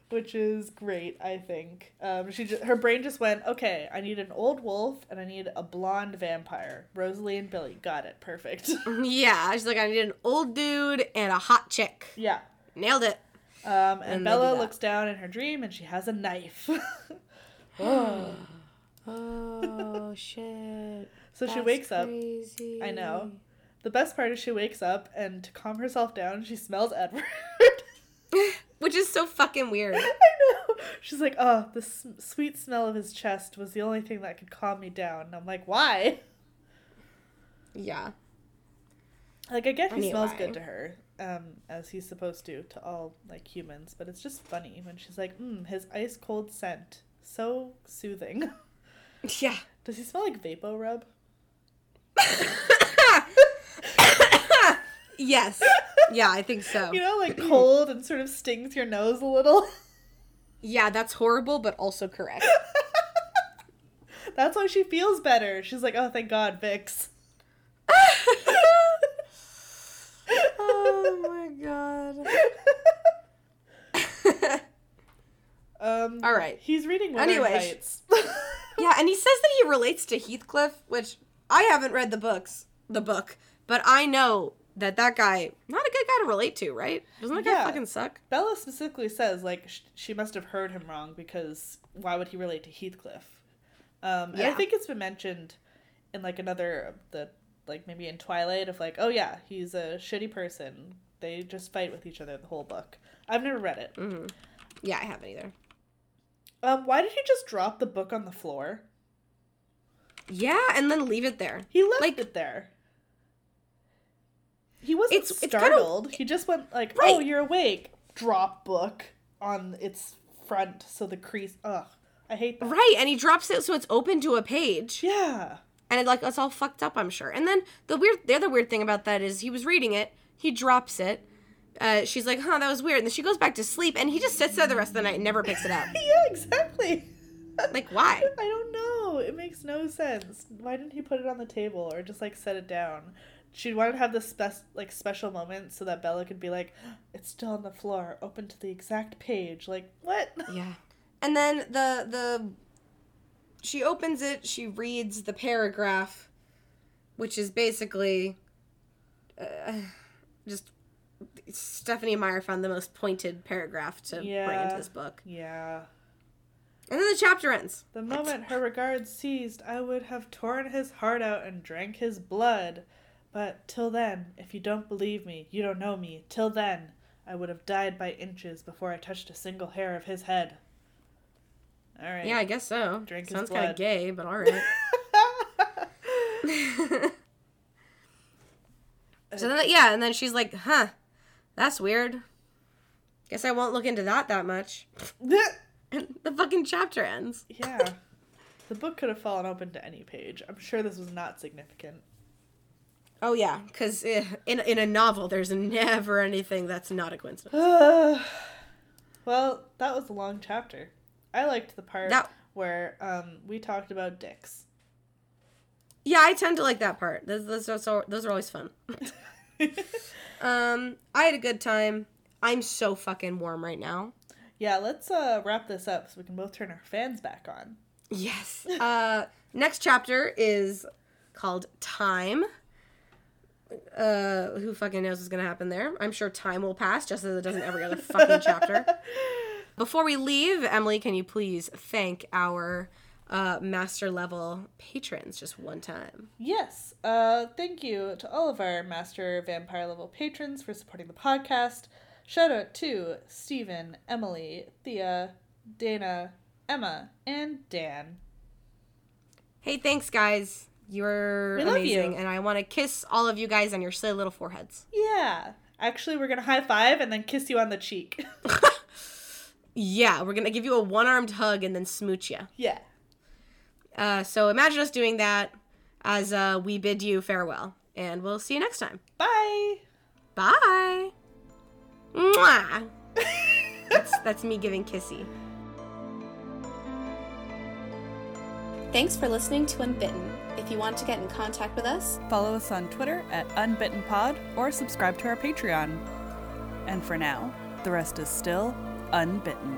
[SPEAKER 2] which is great. I think um, she just, her brain just went okay. I need an old wolf and I need a blonde vampire. Rosalie and Billy got it perfect. *laughs*
[SPEAKER 1] yeah. She's like, I need an old dude and a hot chick.
[SPEAKER 2] yeah.
[SPEAKER 1] Nailed it.
[SPEAKER 2] Um, and,
[SPEAKER 1] And
[SPEAKER 2] Bella looks down in her dream and she has a knife. *gasps* oh. *gasps*
[SPEAKER 1] Oh shit.
[SPEAKER 2] So she
[SPEAKER 1] That's
[SPEAKER 2] wakes up. I know. The best part is she wakes up and to calm herself down, she smells Edward. *laughs*
[SPEAKER 1] Which is so fucking weird. *laughs*
[SPEAKER 2] I know. She's like, oh, the s- sweet smell of his chest was the only thing that could calm me down. And I'm like, why?
[SPEAKER 1] Yeah.
[SPEAKER 2] Like, I get he smells good to her, um, as he's supposed to to all like humans, but it's just funny when she's like, mm, his ice cold scent, so soothing. *laughs*
[SPEAKER 1] Yeah.
[SPEAKER 2] Does he smell like Vapo Rub?
[SPEAKER 1] Yes. Yeah, I think so. *laughs*
[SPEAKER 2] You know, like cold and sort of stings your nose a little.
[SPEAKER 1] Yeah, that's horrible, but also correct. *laughs*
[SPEAKER 2] That's why she feels better. She's like, oh, thank God, Vicks. *laughs*
[SPEAKER 1] oh my god.
[SPEAKER 2] um,
[SPEAKER 1] All right.
[SPEAKER 2] He's reading Wuthering
[SPEAKER 1] Anyways.
[SPEAKER 2] Heights.
[SPEAKER 1] Yeah, and he says that he relates to Heathcliff, which I haven't read the books, the book, but I know that that guy not a good guy to relate to, right? Doesn't that guy fucking suck?
[SPEAKER 2] Bella specifically says like sh- she must have heard him wrong because why would he relate to Heathcliff? Um, and I think it's been mentioned in like another the like maybe in Twilight of like oh yeah he's a shitty person. They just fight with each other the whole book. I've never read it.
[SPEAKER 1] hmm Yeah, I haven't either.
[SPEAKER 2] Um, why did he just drop the book on the floor?
[SPEAKER 1] Yeah, and then leave it there.
[SPEAKER 2] He left
[SPEAKER 1] Like-
[SPEAKER 2] it there. He wasn't
[SPEAKER 1] It's- it's kinda-
[SPEAKER 2] startled. He just went like, "Oh, you're awake." Drop book on its front, so the crease. Ugh, I hate that.
[SPEAKER 1] Right, and he drops it so it's open to a page.
[SPEAKER 2] Yeah.
[SPEAKER 1] And it like it's all fucked up, I'm sure. And then the weird the other weird thing about that is he was reading it, he drops it. Uh, she's like, huh, that was weird. And then she goes back to sleep and he just sits there the rest of the night and never picks it up. *laughs*
[SPEAKER 2] yeah, exactly. *laughs*
[SPEAKER 1] Like, why?
[SPEAKER 2] I don't know. It makes no sense. Why didn't he put it on the table or just like set it down? She wanted to have this spec- like special moment so that Bella could be like, "It's still on the floor, open to the exact page." Like what? *laughs*
[SPEAKER 1] Yeah. And then the the she opens it, she reads the paragraph which is basically uh, just Stephenie Meyer found the most pointed paragraph to bring into this book.
[SPEAKER 2] Yeah.
[SPEAKER 1] And then the chapter ends.
[SPEAKER 2] The moment her regard ceased, I would have torn his heart out and drank his blood. But till then, if you don't believe me, you don't know me. Till then, I would have died by inches before I touched a single hair of his head. All right.
[SPEAKER 1] Yeah, I guess so.
[SPEAKER 2] Drink
[SPEAKER 1] Sounds kind of gay, but all right. *laughs* so then, yeah, and then she's like, "Huh, that's weird. Guess I won't look into that that much." And the fucking chapter ends.
[SPEAKER 2] yeah. The book could have fallen open to any page. I'm sure this was not significant.
[SPEAKER 1] Oh yeah, because in in a novel, there's never anything that's not a coincidence. *sighs*
[SPEAKER 2] well, that was a long chapter. I liked the part
[SPEAKER 1] That-
[SPEAKER 2] where um, we talked about dicks.
[SPEAKER 1] Yeah, I tend to like that part. Those those are, so- those are always fun. *laughs* um, I had a good time. I'm so fucking warm right now.
[SPEAKER 2] Yeah, let's uh, wrap this up so we can both turn our fans back on.
[SPEAKER 1] Yes. *laughs* Uh, next chapter is called Time. Uh, who fucking knows what's gonna happen there? I'm sure time will pass, just as it does in every other fucking chapter. *laughs* Before we leave, Emily, can you please thank our uh, master level patrons just one time?
[SPEAKER 2] Yes. Uh, thank you to all of our Master Vampire level patrons for supporting the podcast. Shout out to Stephen, Emily, Thea, Dana, Emma, and Dan.
[SPEAKER 1] Hey, thanks, guys. You're
[SPEAKER 2] We love
[SPEAKER 1] amazing,
[SPEAKER 2] you.
[SPEAKER 1] and I want to kiss all of you guys on your silly little foreheads.
[SPEAKER 2] Yeah. Actually, we're gonna high five and then kiss you on the cheek. *laughs*
[SPEAKER 1] Yeah, we're gonna give you a one-armed hug and then smooch you.
[SPEAKER 2] yeah.
[SPEAKER 1] Uh, so imagine us doing that as uh, we bid you farewell, and we'll see you next time.
[SPEAKER 2] Bye.
[SPEAKER 1] Bye. Mwah. *laughs* that's that's me giving kissy.
[SPEAKER 3] Thanks for listening to Unbitten. If you want to get in contact with us,
[SPEAKER 4] Follow us on Twitter at UnbittenPod or subscribe to our Patreon. And for now, the rest is still unbitten.